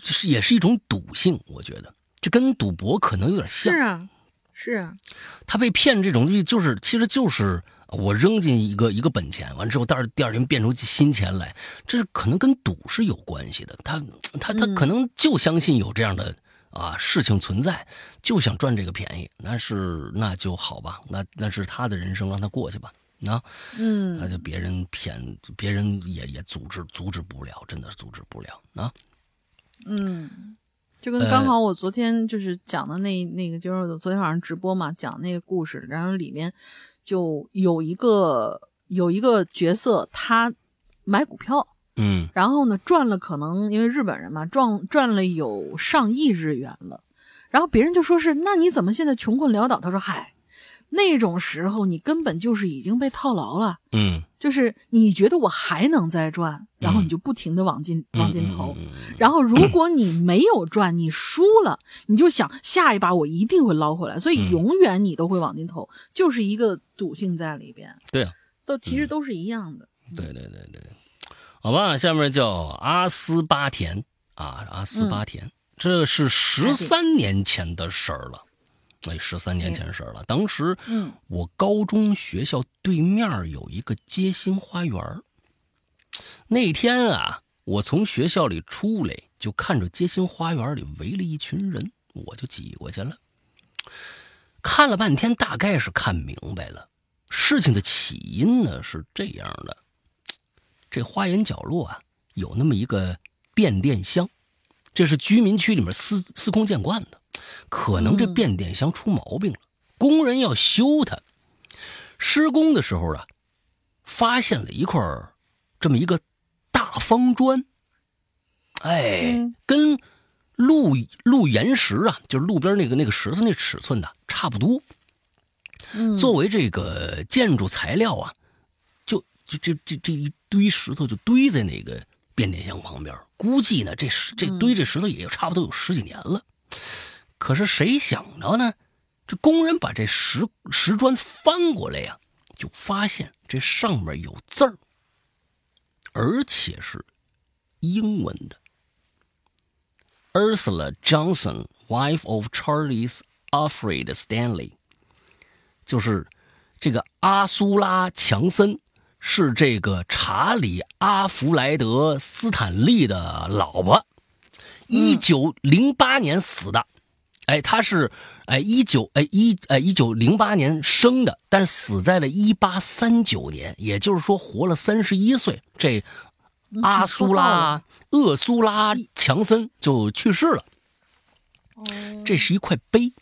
是也是一种赌性，我觉得这跟赌博可能有点像。是啊。是啊，他被骗这种东西，就是其实就是我扔进一个一个本钱，完之后，但是第二天变出新钱来，这是可能跟赌是有关系的。他他他可能就相信有这样的啊事情存在，就想赚这个便宜。那是那就好吧，那那是他的人生，让他过去吧。那嗯，那就别人骗，别人也也阻止阻止不了，真的阻止不了啊。嗯。就跟刚好我昨天就是讲的那那个，就是昨天晚上直播嘛，讲那个故事，然后里面就有一个有一个角色，他买股票，嗯，然后呢赚了，可能因为日本人嘛，赚赚了有上亿日元了，然后别人就说是，那你怎么现在穷困潦倒？他说，嗨。那种时候，你根本就是已经被套牢了。嗯，就是你觉得我还能再赚，然后你就不停的往进往进投。然后如果你没有赚，你输了，你就想下一把我一定会捞回来。所以永远你都会往进投，就是一个赌性在里边。对啊，都其实都是一样的。对对对对，好吧，下面叫阿斯巴甜啊，阿斯巴甜，这是十三年前的事儿了。那十三年前事儿了。当时，嗯，我高中学校对面有一个街心花园那天啊，我从学校里出来，就看着街心花园里围了一群人，我就挤过去了。看了半天，大概是看明白了，事情的起因呢是这样的：这花园角落啊，有那么一个变电箱，这是居民区里面司司空见惯的。可能这变电箱出毛病了，工人要修它。施工的时候啊，发现了一块这么一个大方砖，哎，跟路路岩石啊，就是路边那个那个石头那尺寸的差不多。作为这个建筑材料啊，就就这这这一堆石头就堆在那个变电箱旁边。估计呢，这石这堆这石头也差不多有十几年了。可是谁想到呢？这工人把这石石砖翻过来呀，就发现这上面有字儿，而且是英文的。Ursula Johnson, wife of Charles Alfred Stanley，就是这个阿苏拉·强森，是这个查理·阿弗莱德·斯坦利的老婆，一九零八年死的。哎，他是哎一九哎一哎一九零八年生的，但是死在了一八三九年，也就是说活了三十一岁。这阿苏拉厄苏拉强森就去世了。这是一块碑。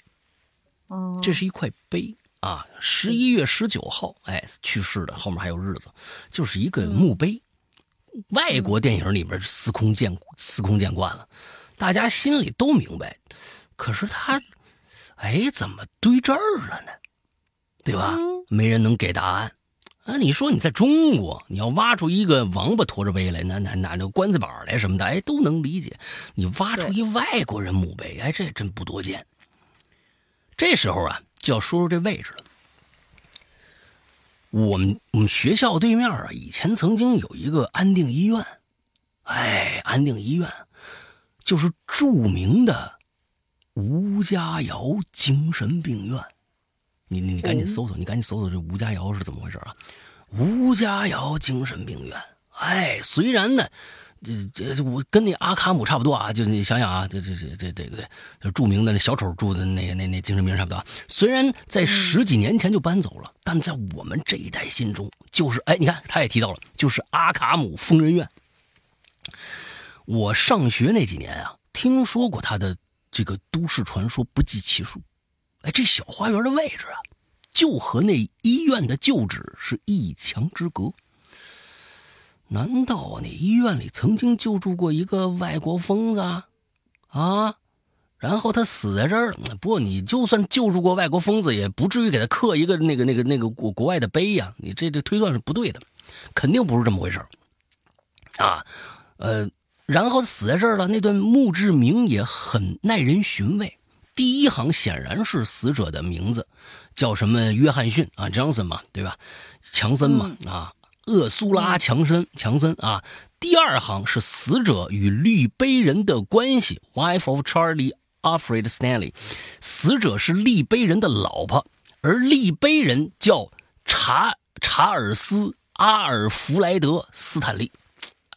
这是一块碑啊！十一月十九号，哎，去世的，后面还有日子，就是一个墓碑。外国电影里边司空见司空见惯了，大家心里都明白。可是他，哎，怎么堆这儿了呢？对吧？没人能给答案。啊，你说你在中国，你要挖出一个王八驮着碑来，那那那那棺材板来什么的，哎，都能理解。你挖出一外国人墓碑，哎，这真不多见。这时候啊，就要说说这位置了。我们我们学校对面啊，以前曾经有一个安定医院，哎，安定医院就是著名的。吴家窑精神病院，你你你赶紧搜搜，你赶紧搜搜这吴家窑是怎么回事啊？吴家窑精神病院，哎，虽然呢，这这我跟那阿卡姆差不多啊，就你想想啊，这这这这这个就著名的那小丑住的那那那精神病院差不多。虽然在十几年前就搬走了，但在我们这一代心中，就是哎，你看他也提到了，就是阿卡姆疯人院。我上学那几年啊，听说过他的。这个都市传说不计其数，哎，这小花园的位置啊，就和那医院的旧址是一墙之隔。难道那医院里曾经救助过一个外国疯子啊？啊，然后他死在这儿了？不过你就算救助过外国疯子，也不至于给他刻一个那个那个那个国国外的碑呀。你这这推断是不对的，肯定不是这么回事啊，呃。然后死在这儿了。那段墓志铭也很耐人寻味。第一行显然是死者的名字，叫什么约翰逊啊，Johnson 嘛，对吧？强森嘛，啊，厄苏拉强森，强森啊。第二行是死者与绿杯人的关系，Wife of Charlie Alfred Stanley，死者是立碑人的老婆，而立碑人叫查查尔斯阿尔弗莱德斯坦利。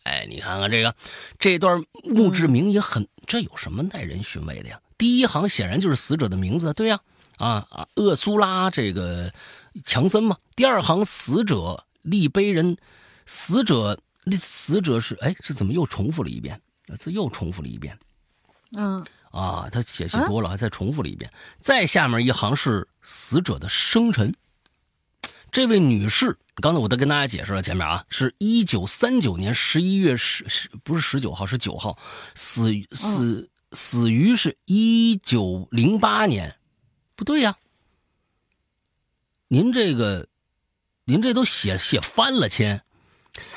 哎，你看看这个，这段墓志铭也很，这有什么耐人寻味的呀？第一行显然就是死者的名字，对呀，啊啊，厄苏拉这个强森嘛。第二行死者立碑人，死者死者是哎，这怎么又重复了一遍？这又重复了一遍。嗯，啊，他写写多了，还再重复了一遍。再下面一行是死者的生辰，这位女士。刚才我都跟大家解释了，前面啊，是一九三九年十一月十十，不是十九号，是九号，死死死于是一九零八年，不对呀，您这个，您这都写写翻了，亲，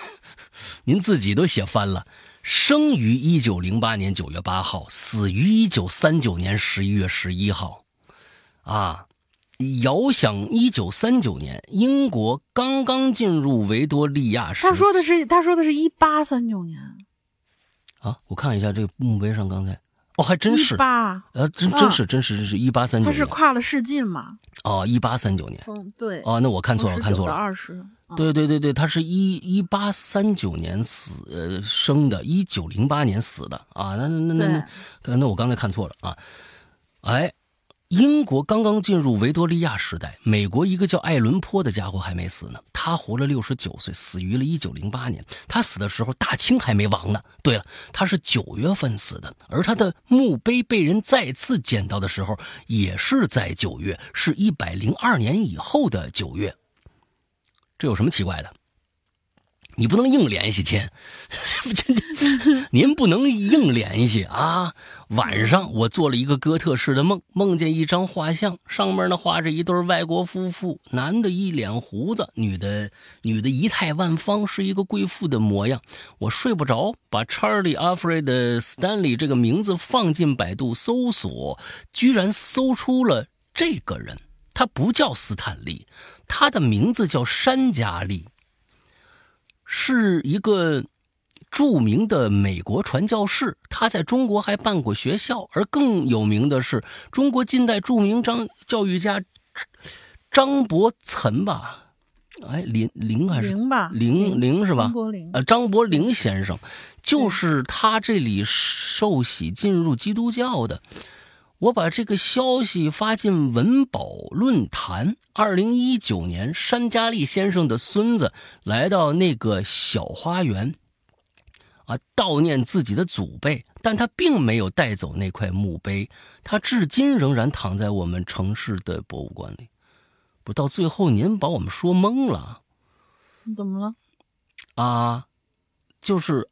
您自己都写翻了，生于一九零八年九月八号，死于一九三九年十一月十一号，啊。遥想一九三九年，英国刚刚进入维多利亚时。他说的是，他说的是一八三九年。啊，我看一下这个墓碑上，刚才哦，还真是八，呃，真真是真是真是一八三九年。他是跨了世纪嘛？哦，一八三九年。嗯，对。哦，那我看错了，看错了。二十。对对对对，他是一一八三九年死呃生的，一九零八年死的啊。那那那那那，那我刚才看错了啊。哎。英国刚刚进入维多利亚时代，美国一个叫爱伦坡的家伙还没死呢，他活了六十九岁，死于了一九零八年。他死的时候，大清还没亡呢。对了，他是九月份死的，而他的墓碑被人再次捡到的时候，也是在九月，是一百零二年以后的九月。这有什么奇怪的？你不能硬联系亲，您不能硬联系啊！晚上我做了一个哥特式的梦，梦见一张画像，上面呢画着一对外国夫妇，男的一脸胡子，女的女的仪态万方，是一个贵妇的模样。我睡不着，把 Charlie Alfred Stanley 这个名字放进百度搜索，居然搜出了这个人。他不叫斯坦利，他的名字叫山加利。是一个著名的美国传教士，他在中国还办过学校，而更有名的是中国近代著名张教育家张伯岑吧？哎，林林还是林吧？林林是吧？张伯苓，呃，张伯苓先生就是他这里受洗进入基督教的。我把这个消息发进文保论坛。二零一九年，山家利先生的孙子来到那个小花园，啊，悼念自己的祖辈，但他并没有带走那块墓碑，他至今仍然躺在我们城市的博物馆里。不，到最后您把我们说懵了。怎么了？啊，就是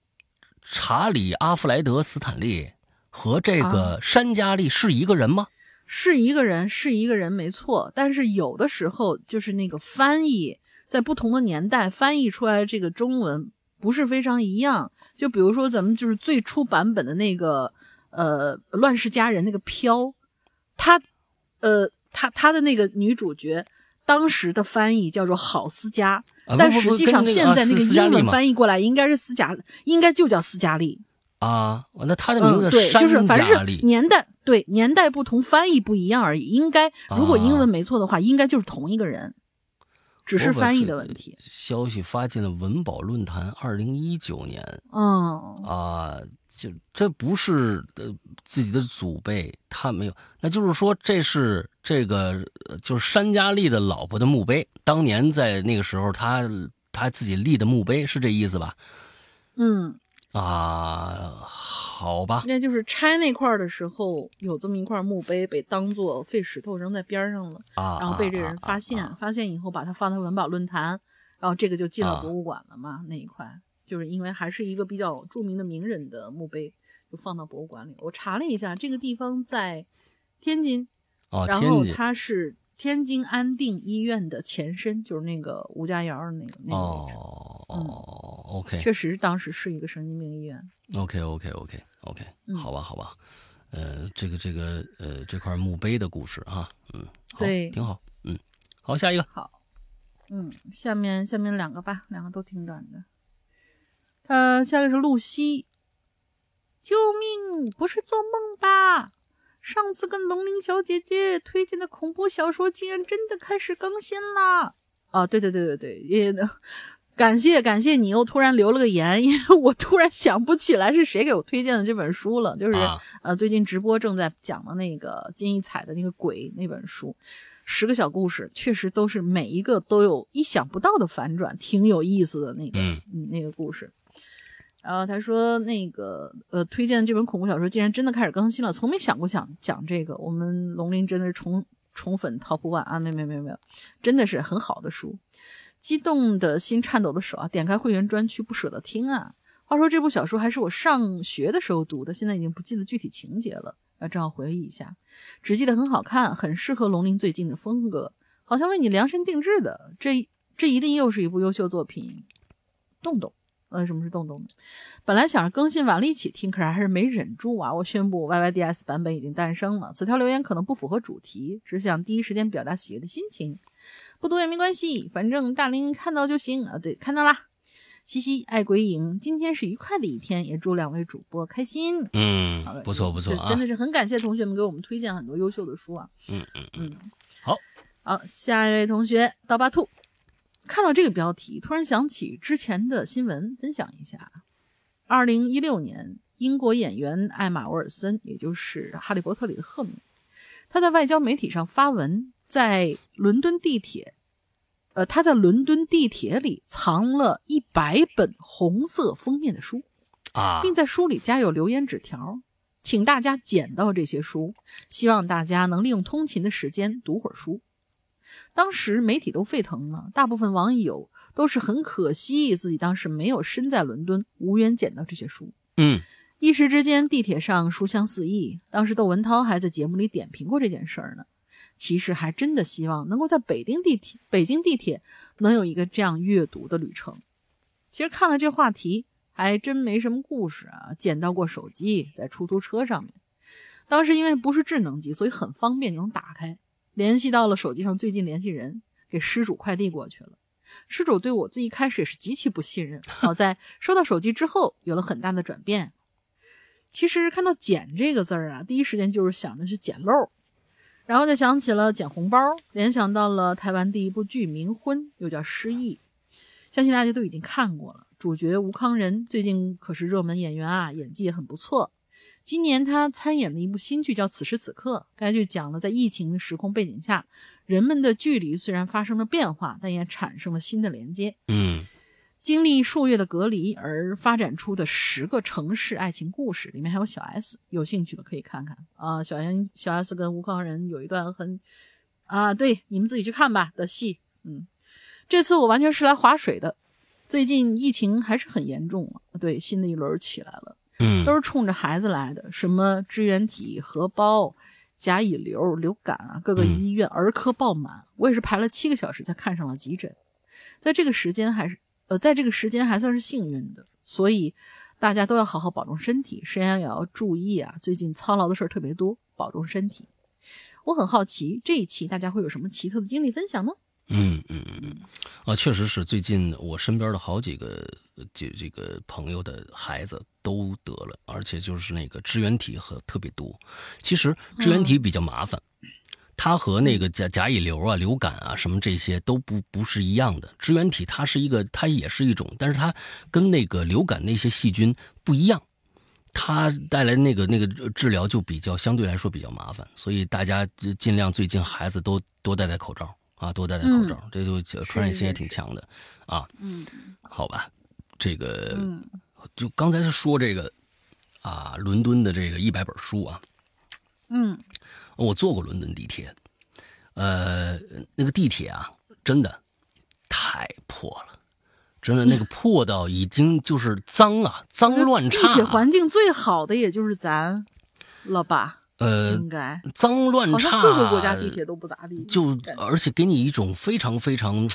查理·阿弗莱德·斯坦利。和这个山佳丽是一个人吗？是一个人，是一个人，没错。但是有的时候，就是那个翻译在不同的年代翻译出来这个中文不是非常一样。就比如说咱们就是最初版本的那个呃《乱世佳人》那个飘，他呃他他的那个女主角当时的翻译叫做郝思嘉，但实际上现在那个英文翻译过来应该是斯嘉，应该就叫斯嘉丽。啊，那他的名字对，就是反正是年代对年代不同，翻译不一样而已。应该如果英文没错的话，应该就是同一个人，只是翻译的问题。消息发进了文保论坛，二零一九年。嗯啊，就这不是呃自己的祖辈，他没有，那就是说这是这个就是山家丽的老婆的墓碑，当年在那个时候他他自己立的墓碑，是这意思吧？嗯。啊，好吧，那就是拆那块的时候，有这么一块墓碑被当做废石头扔在边上了啊，然后被这个人发现，发现以后把它放在文保论坛，然后这个就进了博物馆了嘛。那一块就是因为还是一个比较著名的名人的墓碑，就放到博物馆里。我查了一下，这个地方在天津，然后它是。天津安定医院的前身就是那个吴家窑的那个那个哦哦，OK，确实当时是一个神经病医院。OK OK OK OK，好吧好吧，呃，这个这个呃这块墓碑的故事啊，嗯，对，挺好，嗯，好，下一个，好，嗯，下面下面两个吧，两个都挺短的。呃，下一个是露西，救命，不是做梦吧？上次跟龙鳞小姐姐推荐的恐怖小说竟然真的开始更新了啊！对对对对对，也感谢感谢你又突然留了个言，因为我突然想不起来是谁给我推荐的这本书了，就是呃最近直播正在讲的那个金一彩的那个鬼那本书，十个小故事，确实都是每一个都有意想不到的反转，挺有意思的那个嗯那个故事。然后他说：“那个，呃，推荐的这本恐怖小说竟然真的开始更新了，从没想过想讲这个。我们龙鳞真的是宠宠粉 top one 啊！没有没没没有，真的是很好的书。激动的心，颤抖的手啊！点开会员专区，不舍得听啊。话说这部小说还是我上学的时候读的，现在已经不记得具体情节了，啊，正好回忆一下，只记得很好看，很适合龙鳞最近的风格，好像为你量身定制的。这这一定又是一部优秀作品。洞洞。”呃，什么是洞洞的？本来想着更新完了一起听，可是还是没忍住啊！我宣布 YYDS 版本已经诞生了。此条留言可能不符合主题，只想第一时间表达喜悦的心情。不读也没关系，反正大林看到就行啊！对，看到啦。嘻嘻爱鬼影，今天是愉快的一天，也祝两位主播开心。嗯，不错不错啊！真的是很感谢同学们给我们推荐很多优秀的书啊！嗯嗯嗯，好，好，下一位同学刀疤兔。看到这个标题，突然想起之前的新闻，分享一下。二零一六年，英国演员艾玛·沃尔森，也就是《哈利波特》里的赫敏，他在外交媒体上发文，在伦敦地铁，呃，他在伦敦地铁里藏了一百本红色封面的书啊，并在书里加有留言纸条，请大家捡到这些书，希望大家能利用通勤的时间读会儿书。当时媒体都沸腾了，大部分网友都是很可惜自己当时没有身在伦敦，无缘捡到这些书。嗯，一时之间地铁上书香四溢。当时窦文涛还在节目里点评过这件事儿呢。其实还真的希望能够在北京地铁，北京地铁能有一个这样阅读的旅程。其实看了这话题，还真没什么故事啊。捡到过手机，在出租车上面，当时因为不是智能机，所以很方便，能打开。联系到了手机上最近联系人，给失主快递过去了。失主对我最一开始也是极其不信任，好在收到手机之后有了很大的转变。其实看到“捡”这个字儿啊，第一时间就是想着是捡漏，然后就想起了捡红包，联想到了台湾第一部剧《冥婚》，又叫《失忆》，相信大家都已经看过了。主角吴康仁最近可是热门演员啊，演技也很不错。今年他参演的一部新剧叫《此时此刻》，该剧讲了在疫情时空背景下，人们的距离虽然发生了变化，但也产生了新的连接。嗯，经历数月的隔离而发展出的十个城市爱情故事，里面还有小 S，有兴趣的可以看看啊。小 S 小 S 跟吴康仁有一段很啊，对你们自己去看吧的戏。嗯，这次我完全是来划水的。最近疫情还是很严重啊，对，新的一轮起来了。嗯，都是冲着孩子来的，什么支原体、荷包、甲乙流、流感啊，各个医院儿科爆满。我也是排了七个小时才看上了急诊，在这个时间还是呃，在这个时间还算是幸运的，所以大家都要好好保重身体，身上也要注意啊。最近操劳的事儿特别多，保重身体。我很好奇这一期大家会有什么奇特的经历分享呢？嗯嗯嗯嗯，啊，确实是最近我身边的好几个这这个朋友的孩子都得了，而且就是那个支原体和特别多。其实支原体比较麻烦，它和那个甲甲乙流啊、流感啊什么这些都不不是一样的。支原体它是一个，它也是一种，但是它跟那个流感那些细菌不一样，它带来那个那个治疗就比较相对来说比较麻烦，所以大家尽量最近孩子都多戴戴口罩。啊，多戴戴口罩，这就传染性也挺强的啊。嗯，好吧，这个就刚才他说这个啊，伦敦的这个一百本书啊。嗯，我坐过伦敦地铁，呃，那个地铁啊，真的太破了，真的那个 破到已经就是脏啊，脏乱差。地铁环境最好的也就是咱了吧。呃，应该脏乱差，各个国家地铁都不咋地。就而且给你一种非常非常，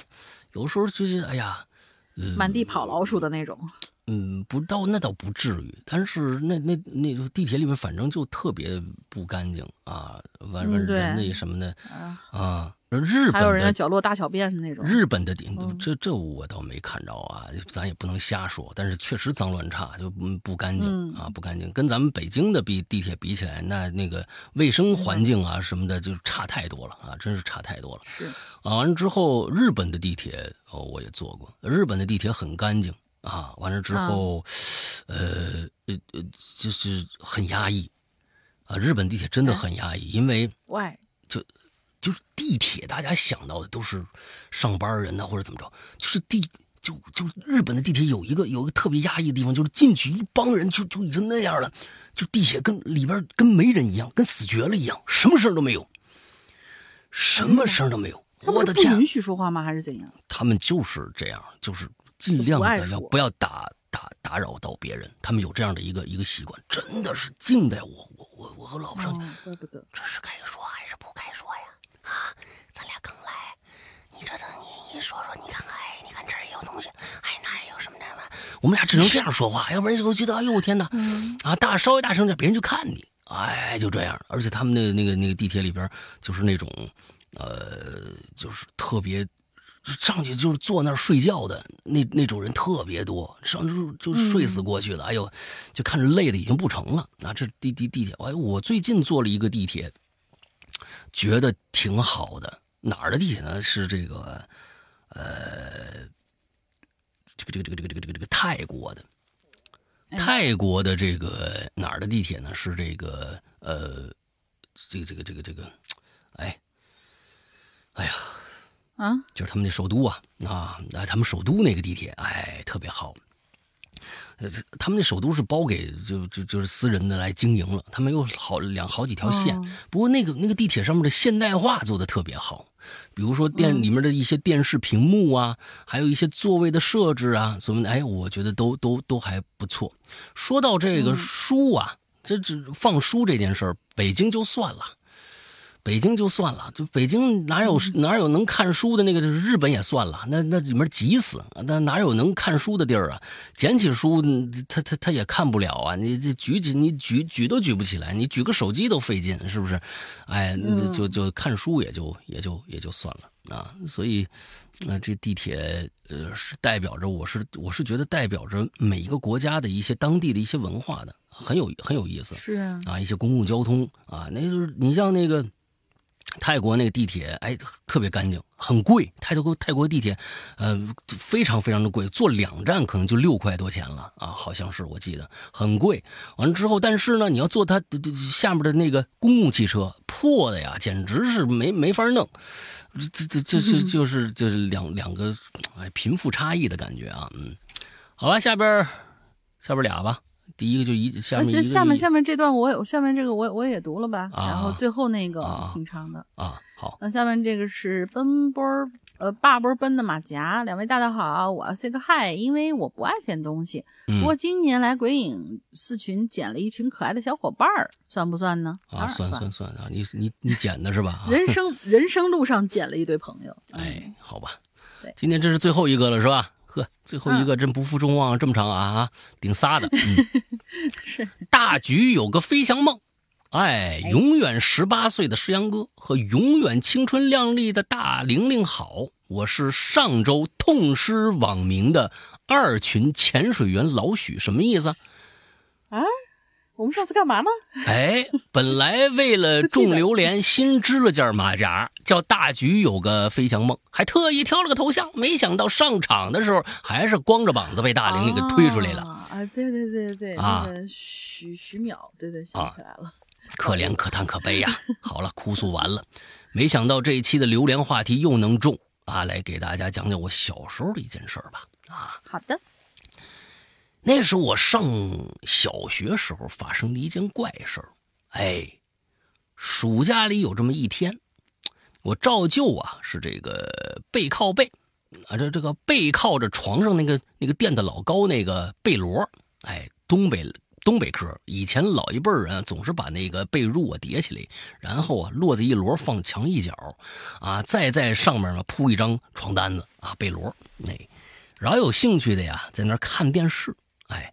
有时候就是哎呀，满地跑老鼠的那种。嗯，不到那倒不至于，但是那那那地铁里面反正就特别不干净啊，完完人那什么的啊。日本还有人在角落大小便的那种。日本的点，这这我倒没看着啊，咱也不能瞎说。但是确实脏乱差，就不干净啊，不干净。跟咱们北京的比地铁比起来，那那个卫生环境啊什么的就差太多了啊，真是差太多了。是啊，完了之后，日本的地铁哦，我也坐过，日本的地铁很干净啊。完了之后，呃呃呃，就是很压抑啊。日本地铁真的很压抑，因为喂，就。就是地铁，大家想到的都是上班人呢，或者怎么着？就是地，就就日本的地铁有一个有一个特别压抑的地方，就是进去一帮人就就已经那样了，就地铁跟里边跟没人一样，跟死绝了一样，什么声都没有，什么声都没有。我的天，不允许说话吗？还是怎样？他们就是这样，就是尽量的要不要打打打扰到别人。他们有这样的一个一个习惯，真的是静待我我我我和老婆上，怪不得。这是该说还是不该说呀？啊，咱俩刚来，你这等你一说说，你看看，哎，你看这儿也有东西，哎，那儿也有什么什么，我们俩只能这样说话，要不然就觉得，哎呦我天哪，啊，大稍微大声点，别人就看你，哎，就这样。而且他们的那个那个地铁里边，就是那种，呃，就是特别上去就是坐那儿睡觉的那那种人特别多，上去就睡死过去了，哎呦，就看着累的已经不成了。啊，这地地地铁，哎，我最近坐了一个地铁。觉得挺好的，哪儿的地铁呢？是这个，呃，这个这个这个这个这个这个这个泰国的，泰国的这个哪儿的地铁呢？是这个呃，这个这个这个这个哎，哎呀，啊，就是他们那首都啊啊，他们首都那个地铁，哎，特别好。呃，他们那首都是包给就就就是私人的来经营了，他们有好两好几条线。不过那个那个地铁上面的现代化做的特别好，比如说电里面的一些电视屏幕啊，还有一些座位的设置啊，什么的，哎，我觉得都都都还不错。说到这个书啊，这这放书这件事儿，北京就算了。北京就算了，就北京哪有哪有能看书的那个？日本也算了，那那里面挤死，那哪有能看书的地儿啊？捡起书，他他他也看不了啊！你这举起你举举都举不起来，你举个手机都费劲，是不是？哎，就就看书也就也就也就算了啊！所以，那这地铁呃是代表着，我是我是觉得代表着每一个国家的一些当地的一些文化的，很有很有意思。是啊，啊，一些公共交通啊，那就是你像那个。泰国那个地铁，哎，特别干净，很贵。泰国泰国地铁，呃，非常非常的贵，坐两站可能就六块多钱了啊，好像是我记得很贵。完了之后，但是呢，你要坐它下面的那个公共汽车，破的呀，简直是没没法弄。这这这这就是就是两两个哎贫富差异的感觉啊，嗯，好吧，下边下边俩吧。第一个就一下面一个，下面下面这段我有，下面这个我我也读了吧，然后最后那个挺长的啊。好，那下面这个是奔波呃爸波奔的马甲，两位大大好，我要 say 个 hi，因为我不爱捡东西，不过今年来鬼影四群捡了一群可爱的小伙伴儿，算不算呢？啊，算算算啊，你你你捡的是吧？人生人生路上捡了一堆朋友，哎，好吧，对，今天这是最后一个了是吧？呵，最后一个真不负众望，这么长啊啊，顶仨的。是大局有个飞翔梦，哎，永远十八岁的石阳哥和永远青春靓丽的大玲玲好，我是上周痛失网名的二群潜水员老许，什么意思？啊？我们上次干嘛呢？哎，本来为了 种榴莲，新织了件马甲，叫大橘有个飞翔梦，还特意挑了个头像。没想到上场的时候，还是光着膀子被大玲玲给推出来了。啊，对对对对，那个徐徐淼，对对，想起来了。可怜可叹可悲呀！好了，哭诉完了。没想到这一期的榴莲话题又能中啊！来给大家讲讲我小时候的一件事吧。啊，好的。那是我上小学时候发生的一件怪事儿，哎，暑假里有这么一天，我照旧啊是这个背靠背，啊这这个背靠着床上那个那个垫的老高那个被摞，哎，东北东北嗑，以前老一辈人总是把那个被褥啊叠起来，然后啊摞在一摞放墙一角，啊再在上面呢铺一张床单子啊被摞，那饶有兴趣的呀在那看电视。哎，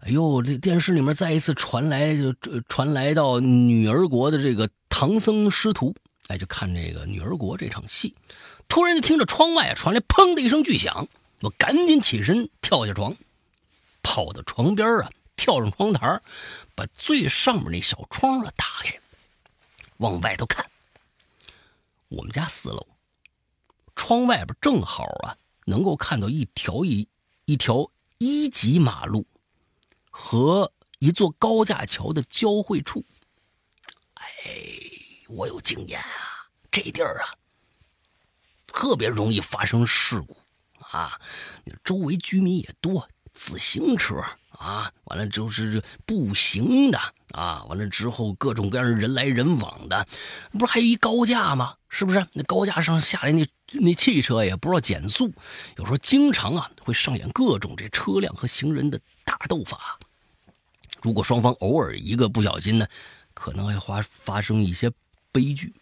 哎呦！这电视里面再一次传来，就传来到女儿国的这个唐僧师徒，哎，就看这个女儿国这场戏。突然就听着窗外传来砰的一声巨响，我赶紧起身跳下床，跑到床边啊，跳上窗台，把最上面那小窗啊打开，往外头看。我们家四楼，窗外边正好啊，能够看到一条一一条。一级马路和一座高架桥的交汇处，哎，我有经验啊，这地儿啊，特别容易发生事故啊。周围居民也多，自行车啊，完了就是步行的啊，完了之后各种各样人来人往的，不是还有一高架吗？是不是？那高架上下来那。那汽车也不知道减速，有时候经常啊会上演各种这车辆和行人的大斗法。如果双方偶尔一个不小心呢，可能还发发生一些悲剧。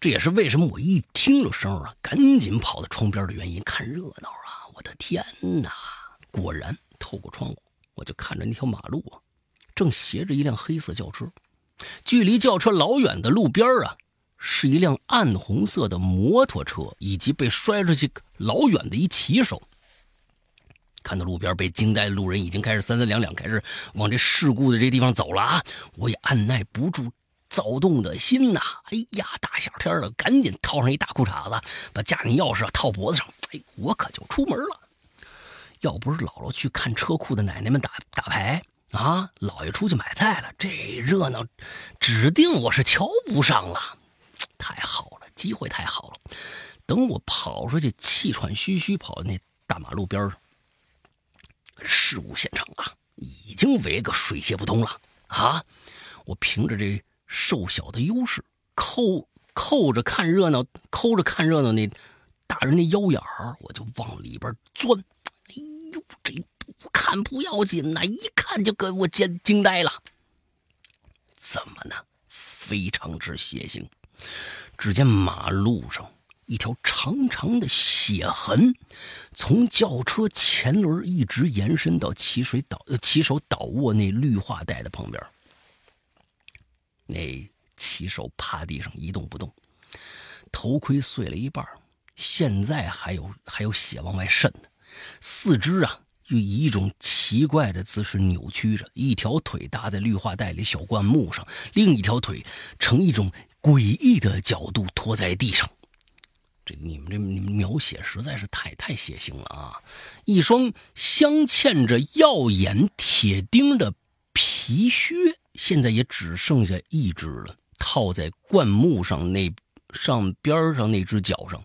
这也是为什么我一听着声啊，赶紧跑到窗边的原因，看热闹啊！我的天哪！果然，透过窗户，我就看着那条马路啊，正斜着一辆黑色轿车，距离轿车老远的路边啊。是一辆暗红色的摩托车，以及被摔出去老远的一骑手。看到路边被惊呆的路人已经开始三三两两开始往这事故的这地方走了啊！我也按耐不住躁动的心呐！哎呀，大夏天的，赶紧套上一大裤衩子，把家里钥匙套脖子上。哎，我可就出门了。要不是姥姥去看车库的奶奶们打打牌啊，姥爷出去买菜了，这热闹指定我是瞧不上了。太好了，机会太好了。等我跑出去，气喘吁吁跑到那大马路边上，事故现场啊，已经围个水泄不通了啊！我凭着这瘦小的优势，扣扣着看热闹，抠着看热闹那大人的腰眼儿，我就往里边钻。呦，这不看不要紧呐，一看就给我惊惊呆了。怎么呢？非常之血腥。只见马路上一条长长的血痕，从轿车前轮一直延伸到骑水倒骑手倒卧那绿化带的旁边。那骑手趴地上一动不动，头盔碎了一半，现在还有还有血往外渗呢。四肢啊，又以一种奇怪的姿势扭曲着，一条腿搭在绿化带里小灌木上，另一条腿呈一种诡异的角度拖在地上。这你们这描写实在是太太血腥了啊！一双镶嵌着耀眼铁钉的皮靴。现在也只剩下一只了，套在灌木上那上边上那只脚上，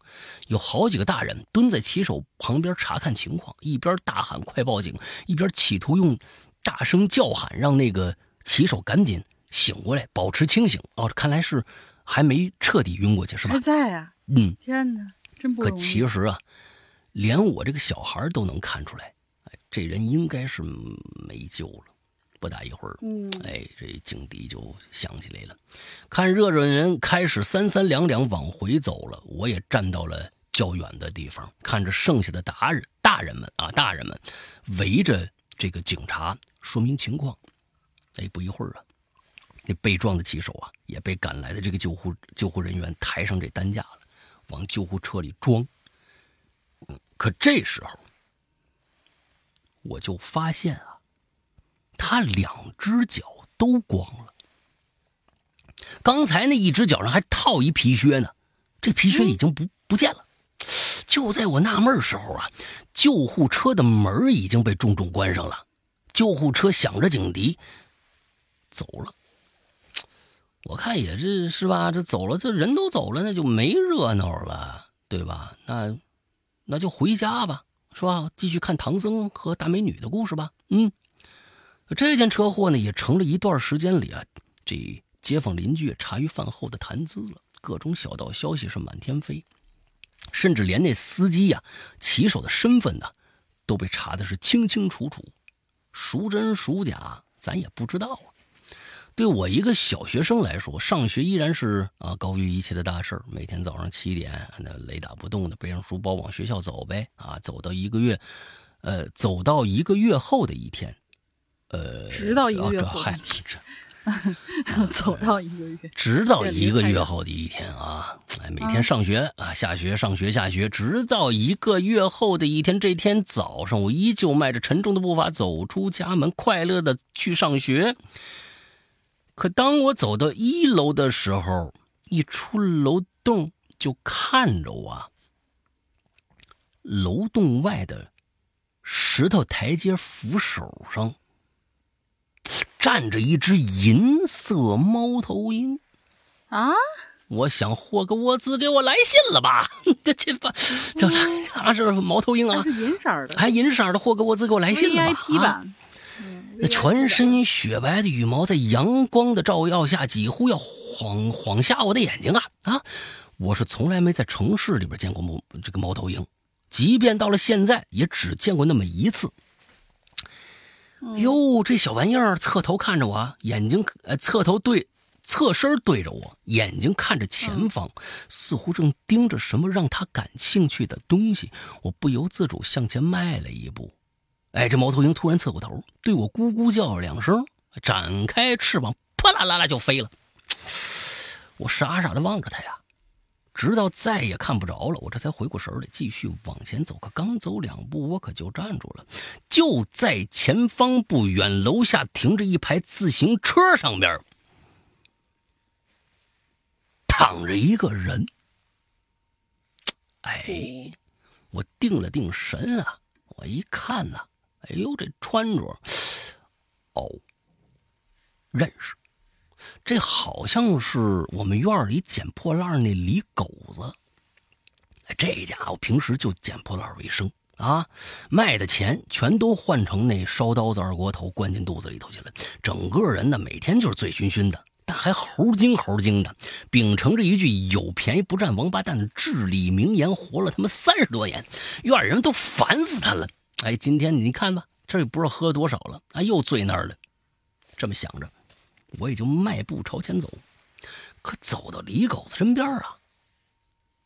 有好几个大人蹲在骑手旁边查看情况，一边大喊“快报警”，一边企图用大声叫喊让那个骑手赶紧醒过来，保持清醒。哦，看来是还没彻底晕过去，是吧？还在啊！嗯，天哪，真不可其实啊，连我这个小孩都能看出来，哎，这人应该是没救了。不大一会儿，嗯，哎，这警笛就响起来了。看热热人开始三三两两往回走了，我也站到了较远的地方，看着剩下的达人大人们啊，大人们围着这个警察说明情况。哎，不一会儿啊，那被撞的骑手啊，也被赶来的这个救护救护人员抬上这担架了，往救护车里装。可这时候，我就发现啊。他两只脚都光了，刚才那一只脚上还套一皮靴呢，这皮靴已经不不见了。就在我纳闷时候啊，救护车的门已经被重重关上了，救护车响着警笛走了。我看也是是吧，这走了，这人都走了，那就没热闹了，对吧？那那就回家吧，是吧？继续看唐僧和大美女的故事吧。嗯。这件车祸呢，也成了一段时间里啊，这街坊邻居茶余饭后的谈资了。各种小道消息是满天飞，甚至连那司机呀、骑手的身份呢，都被查的是清清楚楚，孰真孰假，咱也不知道啊。对我一个小学生来说，上学依然是啊高于一切的大事儿。每天早上七点，那雷打不动的背上书包往学校走呗，啊，走到一个月，呃，走到一个月后的一天。呃，直到一个月后，走到一个月，直到一个月后的一天啊！哎，每天上学啊，下学，上学下学，直到一个月后的一天。这天早上，我依旧迈着沉重的步伐走出家门，快乐的去上学。可当我走到一楼的时候，一出楼洞就看着我，楼洞外的石头台阶扶手上。站着一只银色猫头鹰，啊！我想霍格沃兹给我来信了吧？这这吧，这他是猫头鹰啊，是银色的，还银色的霍格沃兹给我来信了吧？啊！那全身雪白的羽毛在阳光的照耀下，几乎要晃晃瞎我的眼睛啊！啊！我是从来没在城市里边见过猫这个猫头鹰，即便到了现在，也只见过那么一次。哟，这小玩意儿侧头看着我，眼睛呃侧头对，侧身对着我，眼睛看着前方，似乎正盯着什么让他感兴趣的东西。我不由自主向前迈了一步，哎，这猫头鹰突然侧过头，对我咕咕叫了两声，展开翅膀，啪啦啦啦就飞了。我傻傻的望着它呀。直到再也看不着了，我这才回过神来，继续往前走。可刚走两步，我可就站住了。就在前方不远，楼下停着一排自行车，上边躺着一个人。哎，我定了定神啊，我一看呐，哎呦，这穿着，哦，认识。这好像是我们院里捡破烂那李狗子。这家伙平时就捡破烂为生啊，卖的钱全都换成那烧刀子二锅头灌进肚子里头去了，整个人呢每天就是醉醺醺的，但还猴精猴精的，秉承着一句“有便宜不占王八蛋”的至理名言，活了他妈三十多年，院人都烦死他了。哎，今天你看吧，这也不知道喝多少了，啊，又醉那儿了。这么想着，我也就迈步朝前走，可走到李狗子身边啊。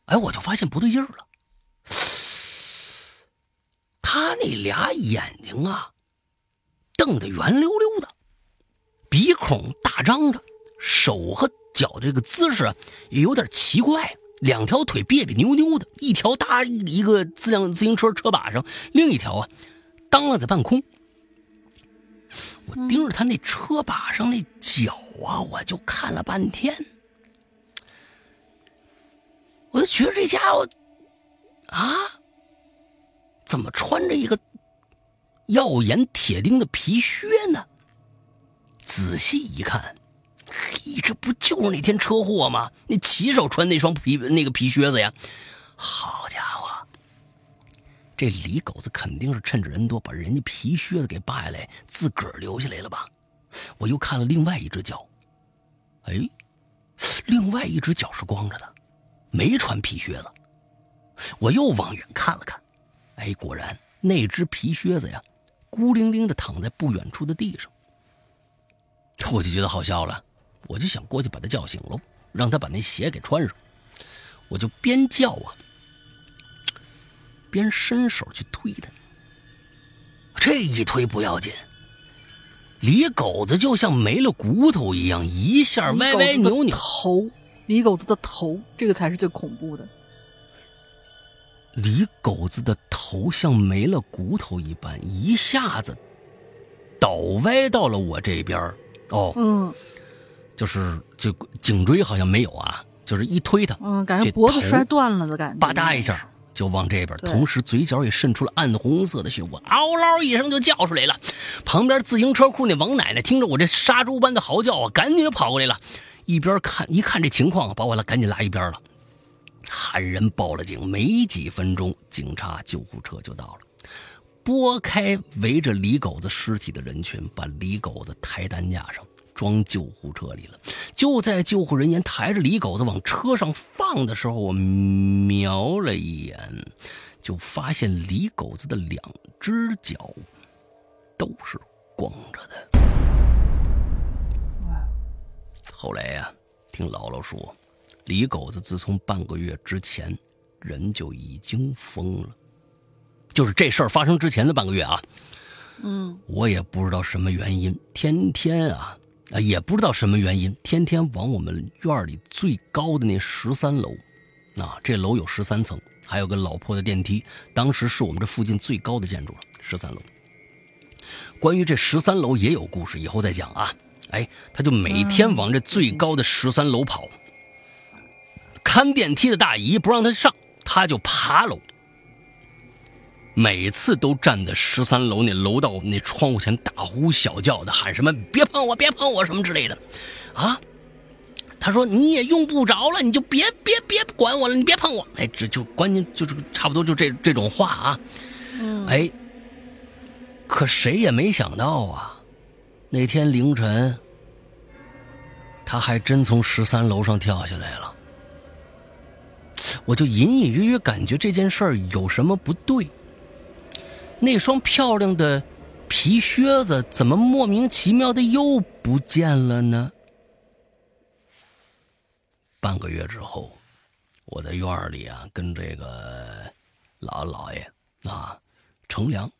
哎，我就发现不对劲儿了。他那俩眼睛啊，瞪得圆溜溜的，鼻孔大张着，手和脚这个姿势也有点奇怪，两条腿别别扭扭的，一条搭一个自辆自行车车把上，另一条啊，当啷在半空。我盯着他那车把上那脚啊，我就看了半天。我就觉得这家伙，啊，怎么穿着一个耀眼铁钉的皮靴呢？仔细一看，嘿，这不就是那天车祸吗？那骑手穿那双皮那个皮靴子呀！好家伙，这李狗子肯定是趁着人多把人家皮靴子给扒下来，自个儿留下来了吧？我又看了另外一只脚，哎，另外一只脚是光着的。没穿皮靴子，我又往远看了看，哎，果然那只皮靴子呀，孤零零的躺在不远处的地上。我就觉得好笑了，我就想过去把他叫醒喽，让他把那鞋给穿上。我就边叫啊，边伸手去推他。这一推不要紧，李狗子就像没了骨头一样，一下歪歪扭扭头。李狗子的头，这个才是最恐怖的。李狗子的头像没了骨头一般，一下子倒歪到了我这边哦，嗯，就是这颈椎好像没有啊，就是一推他，嗯，感觉脖子摔断了的感觉，吧嗒一下就往这边，同时嘴角也渗出了暗红色的血，我嗷嗷一声就叫出来了。旁边自行车库那王奶奶听着我这杀猪般的嚎叫啊，赶紧就跑过来了。一边看一看这情况，把我拉赶紧拉一边了，喊人报了警。没几分钟，警察救护车就到了，拨开围着李狗子尸体的人群，把李狗子抬担架上，装救护车里了。就在救护人员抬着李狗子往车上放的时候，我瞄了一眼，就发现李狗子的两只脚都是光着的。后来呀，听姥姥说，李狗子自从半个月之前，人就已经疯了。就是这事儿发生之前的半个月啊，嗯，我也不知道什么原因，天天啊啊，也不知道什么原因，天天往我们院里最高的那十三楼，啊，这楼有十三层，还有个老破的电梯，当时是我们这附近最高的建筑了，十三楼。关于这十三楼也有故事，以后再讲啊。哎，他就每天往这最高的十三楼跑，看电梯的大姨不让他上，他就爬楼。每次都站在十三楼那楼道那窗户前大呼小叫的喊什么“别碰我，别碰我”什么之类的，啊，他说你也用不着了，你就别别别管我了，你别碰我。哎，这就关键就是差不多就这这种话啊，嗯，哎，可谁也没想到啊。那天凌晨，他还真从十三楼上跳下来了。我就隐隐约约感觉这件事儿有什么不对。那双漂亮的皮靴子怎么莫名其妙的又不见了呢？半个月之后，我在院里啊，跟这个老姥爷啊乘凉。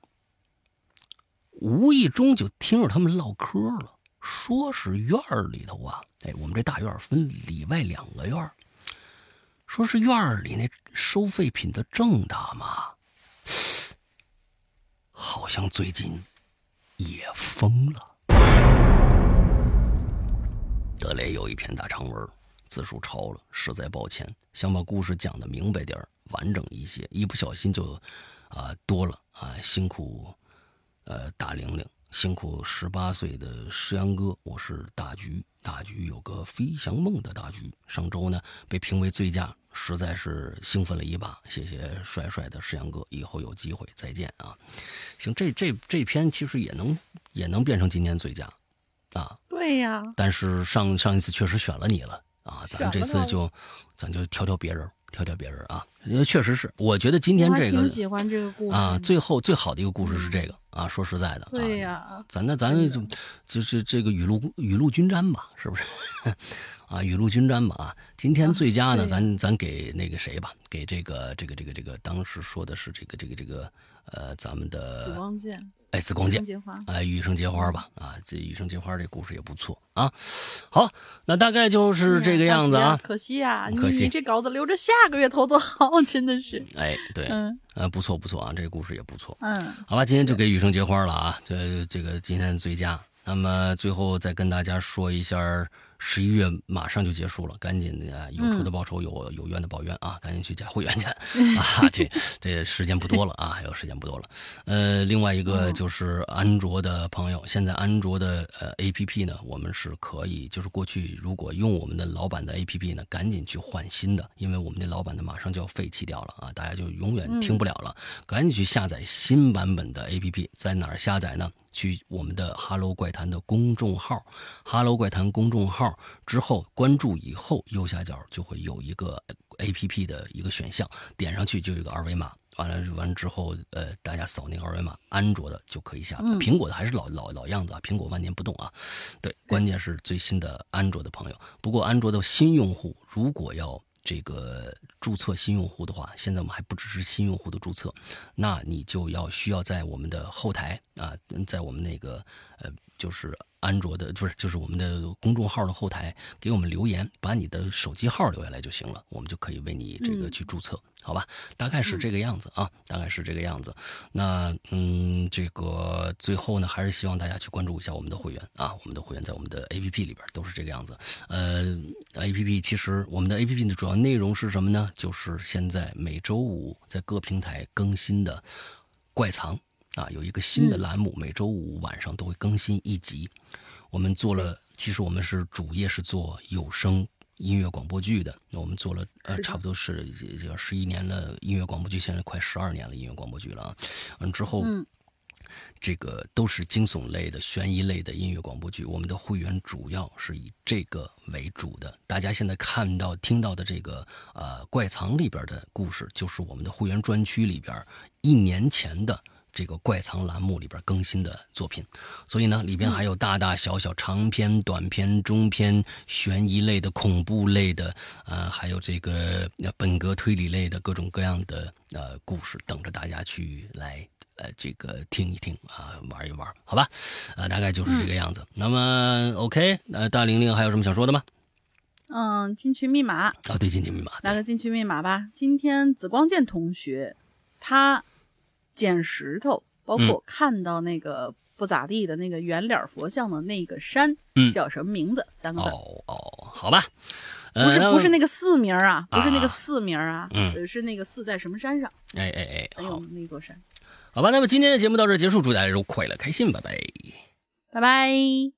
无意中就听着他们唠嗑了，说是院里头啊，哎，我们这大院分里外两个院说是院里那收废品的郑大妈，好像最近也疯了。德雷有一篇大长文，字数超了，实在抱歉，想把故事讲的明白点完整一些，一不小心就啊多了啊，辛苦。呃，大玲玲辛苦十八岁的石阳哥，我是大橘。大橘有个飞翔梦的大橘，上周呢被评为最佳，实在是兴奋了一把。谢谢帅帅的石阳哥，以后有机会再见啊！行，这这这篇其实也能也能变成今年最佳啊。对呀。但是上上一次确实选了你了啊，咱们这次就咱就挑挑别人。挑挑别人啊，因为确实是，我觉得今天这个喜欢这个故事啊，最后最好的一个故事是这个啊。说实在的，对呀，咱那咱就就是这个雨露雨露均沾吧，是不是？啊，雨露均沾吧啊。今天最佳呢，咱咱给那个谁吧，给这个这个这个这个，当时说的是这个这个这个呃，咱们的紫光剑。哎，紫光剑，哎，雨生结花吧，啊，这雨生结花这故事也不错啊。好，那大概就是这个样子啊。可惜呀，可惜这稿子留着下个月投多好，真的是。哎，对，嗯，呃，不错不错啊，这个故事也不错。嗯，好吧，今天就给雨生结花了啊，这这个今天最佳。那么最后再跟大家说一下。十一月马上就结束了，赶紧的，有仇的报仇，有有冤的报冤啊！赶紧去加会员去 啊！这这时间不多了啊，还有时间不多了。呃，另外一个就是安卓的朋友，现在安卓的呃 APP 呢，我们是可以，就是过去如果用我们的老版的 APP 呢，赶紧去换新的，因为我们的老版的马上就要废弃掉了啊，大家就永远听不了了。赶紧去下载新版本的 APP，在哪儿下载呢？去我们的 “Hello 怪谈”的公众号，“Hello 怪谈”公众号之后关注以后，右下角就会有一个 A P P 的一个选项，点上去就有一个二维码，完了完之后，呃，大家扫那个二维码，安卓的就可以下，苹果的还是老老老样子啊，苹果万年不动啊。对，关键是最新的安卓的朋友，不过安卓的新用户如果要。这个注册新用户的话，现在我们还不支持新用户的注册，那你就要需要在我们的后台啊，在我们那个呃，就是安卓的，不是就是我们的公众号的后台给我们留言，把你的手机号留下来就行了，我们就可以为你这个去注册。好吧，大概是这个样子啊，大概是这个样子。那嗯，这个最后呢，还是希望大家去关注一下我们的会员啊，我们的会员在我们的 A P P 里边都是这个样子。呃，A P P 其实我们的 A P P 的主要内容是什么呢？就是现在每周五在各平台更新的怪藏啊，有一个新的栏目，每周五晚上都会更新一集。我们做了，其实我们是主业是做有声。音乐广播剧的，那我们做了呃，差不多是这十一年的音乐广播剧，现在快十二年了音乐广播剧了啊。完之后，这个都是惊悚类的、悬疑类的音乐广播剧。我们的会员主要是以这个为主的。大家现在看到、听到的这个呃怪藏里边的故事，就是我们的会员专区里边一年前的。这个怪藏栏目里边更新的作品，所以呢，里边还有大大小小长篇、短篇、中篇、悬疑类的、恐怖类的，啊，还有这个本格推理类的各种各样的呃故事，等着大家去来呃这个听一听啊，玩一玩，好吧？啊，大概就是这个样子。那么，OK，呃，大玲玲还有什么想说的吗？嗯，进群密码啊，对，进群密码，来个进群密码吧。今天紫光剑同学他。捡石头，包括看到那个不咋地的那个圆脸佛像的那个山，嗯，叫什么名字？三个字。哦哦，好吧，不是不是那个寺名啊，不是那个寺名啊，嗯，是那个寺在什么山上？哎哎哎，哎呦那座山。好吧，那么今天的节目到这结束，祝大家都快乐开心，拜拜，拜拜。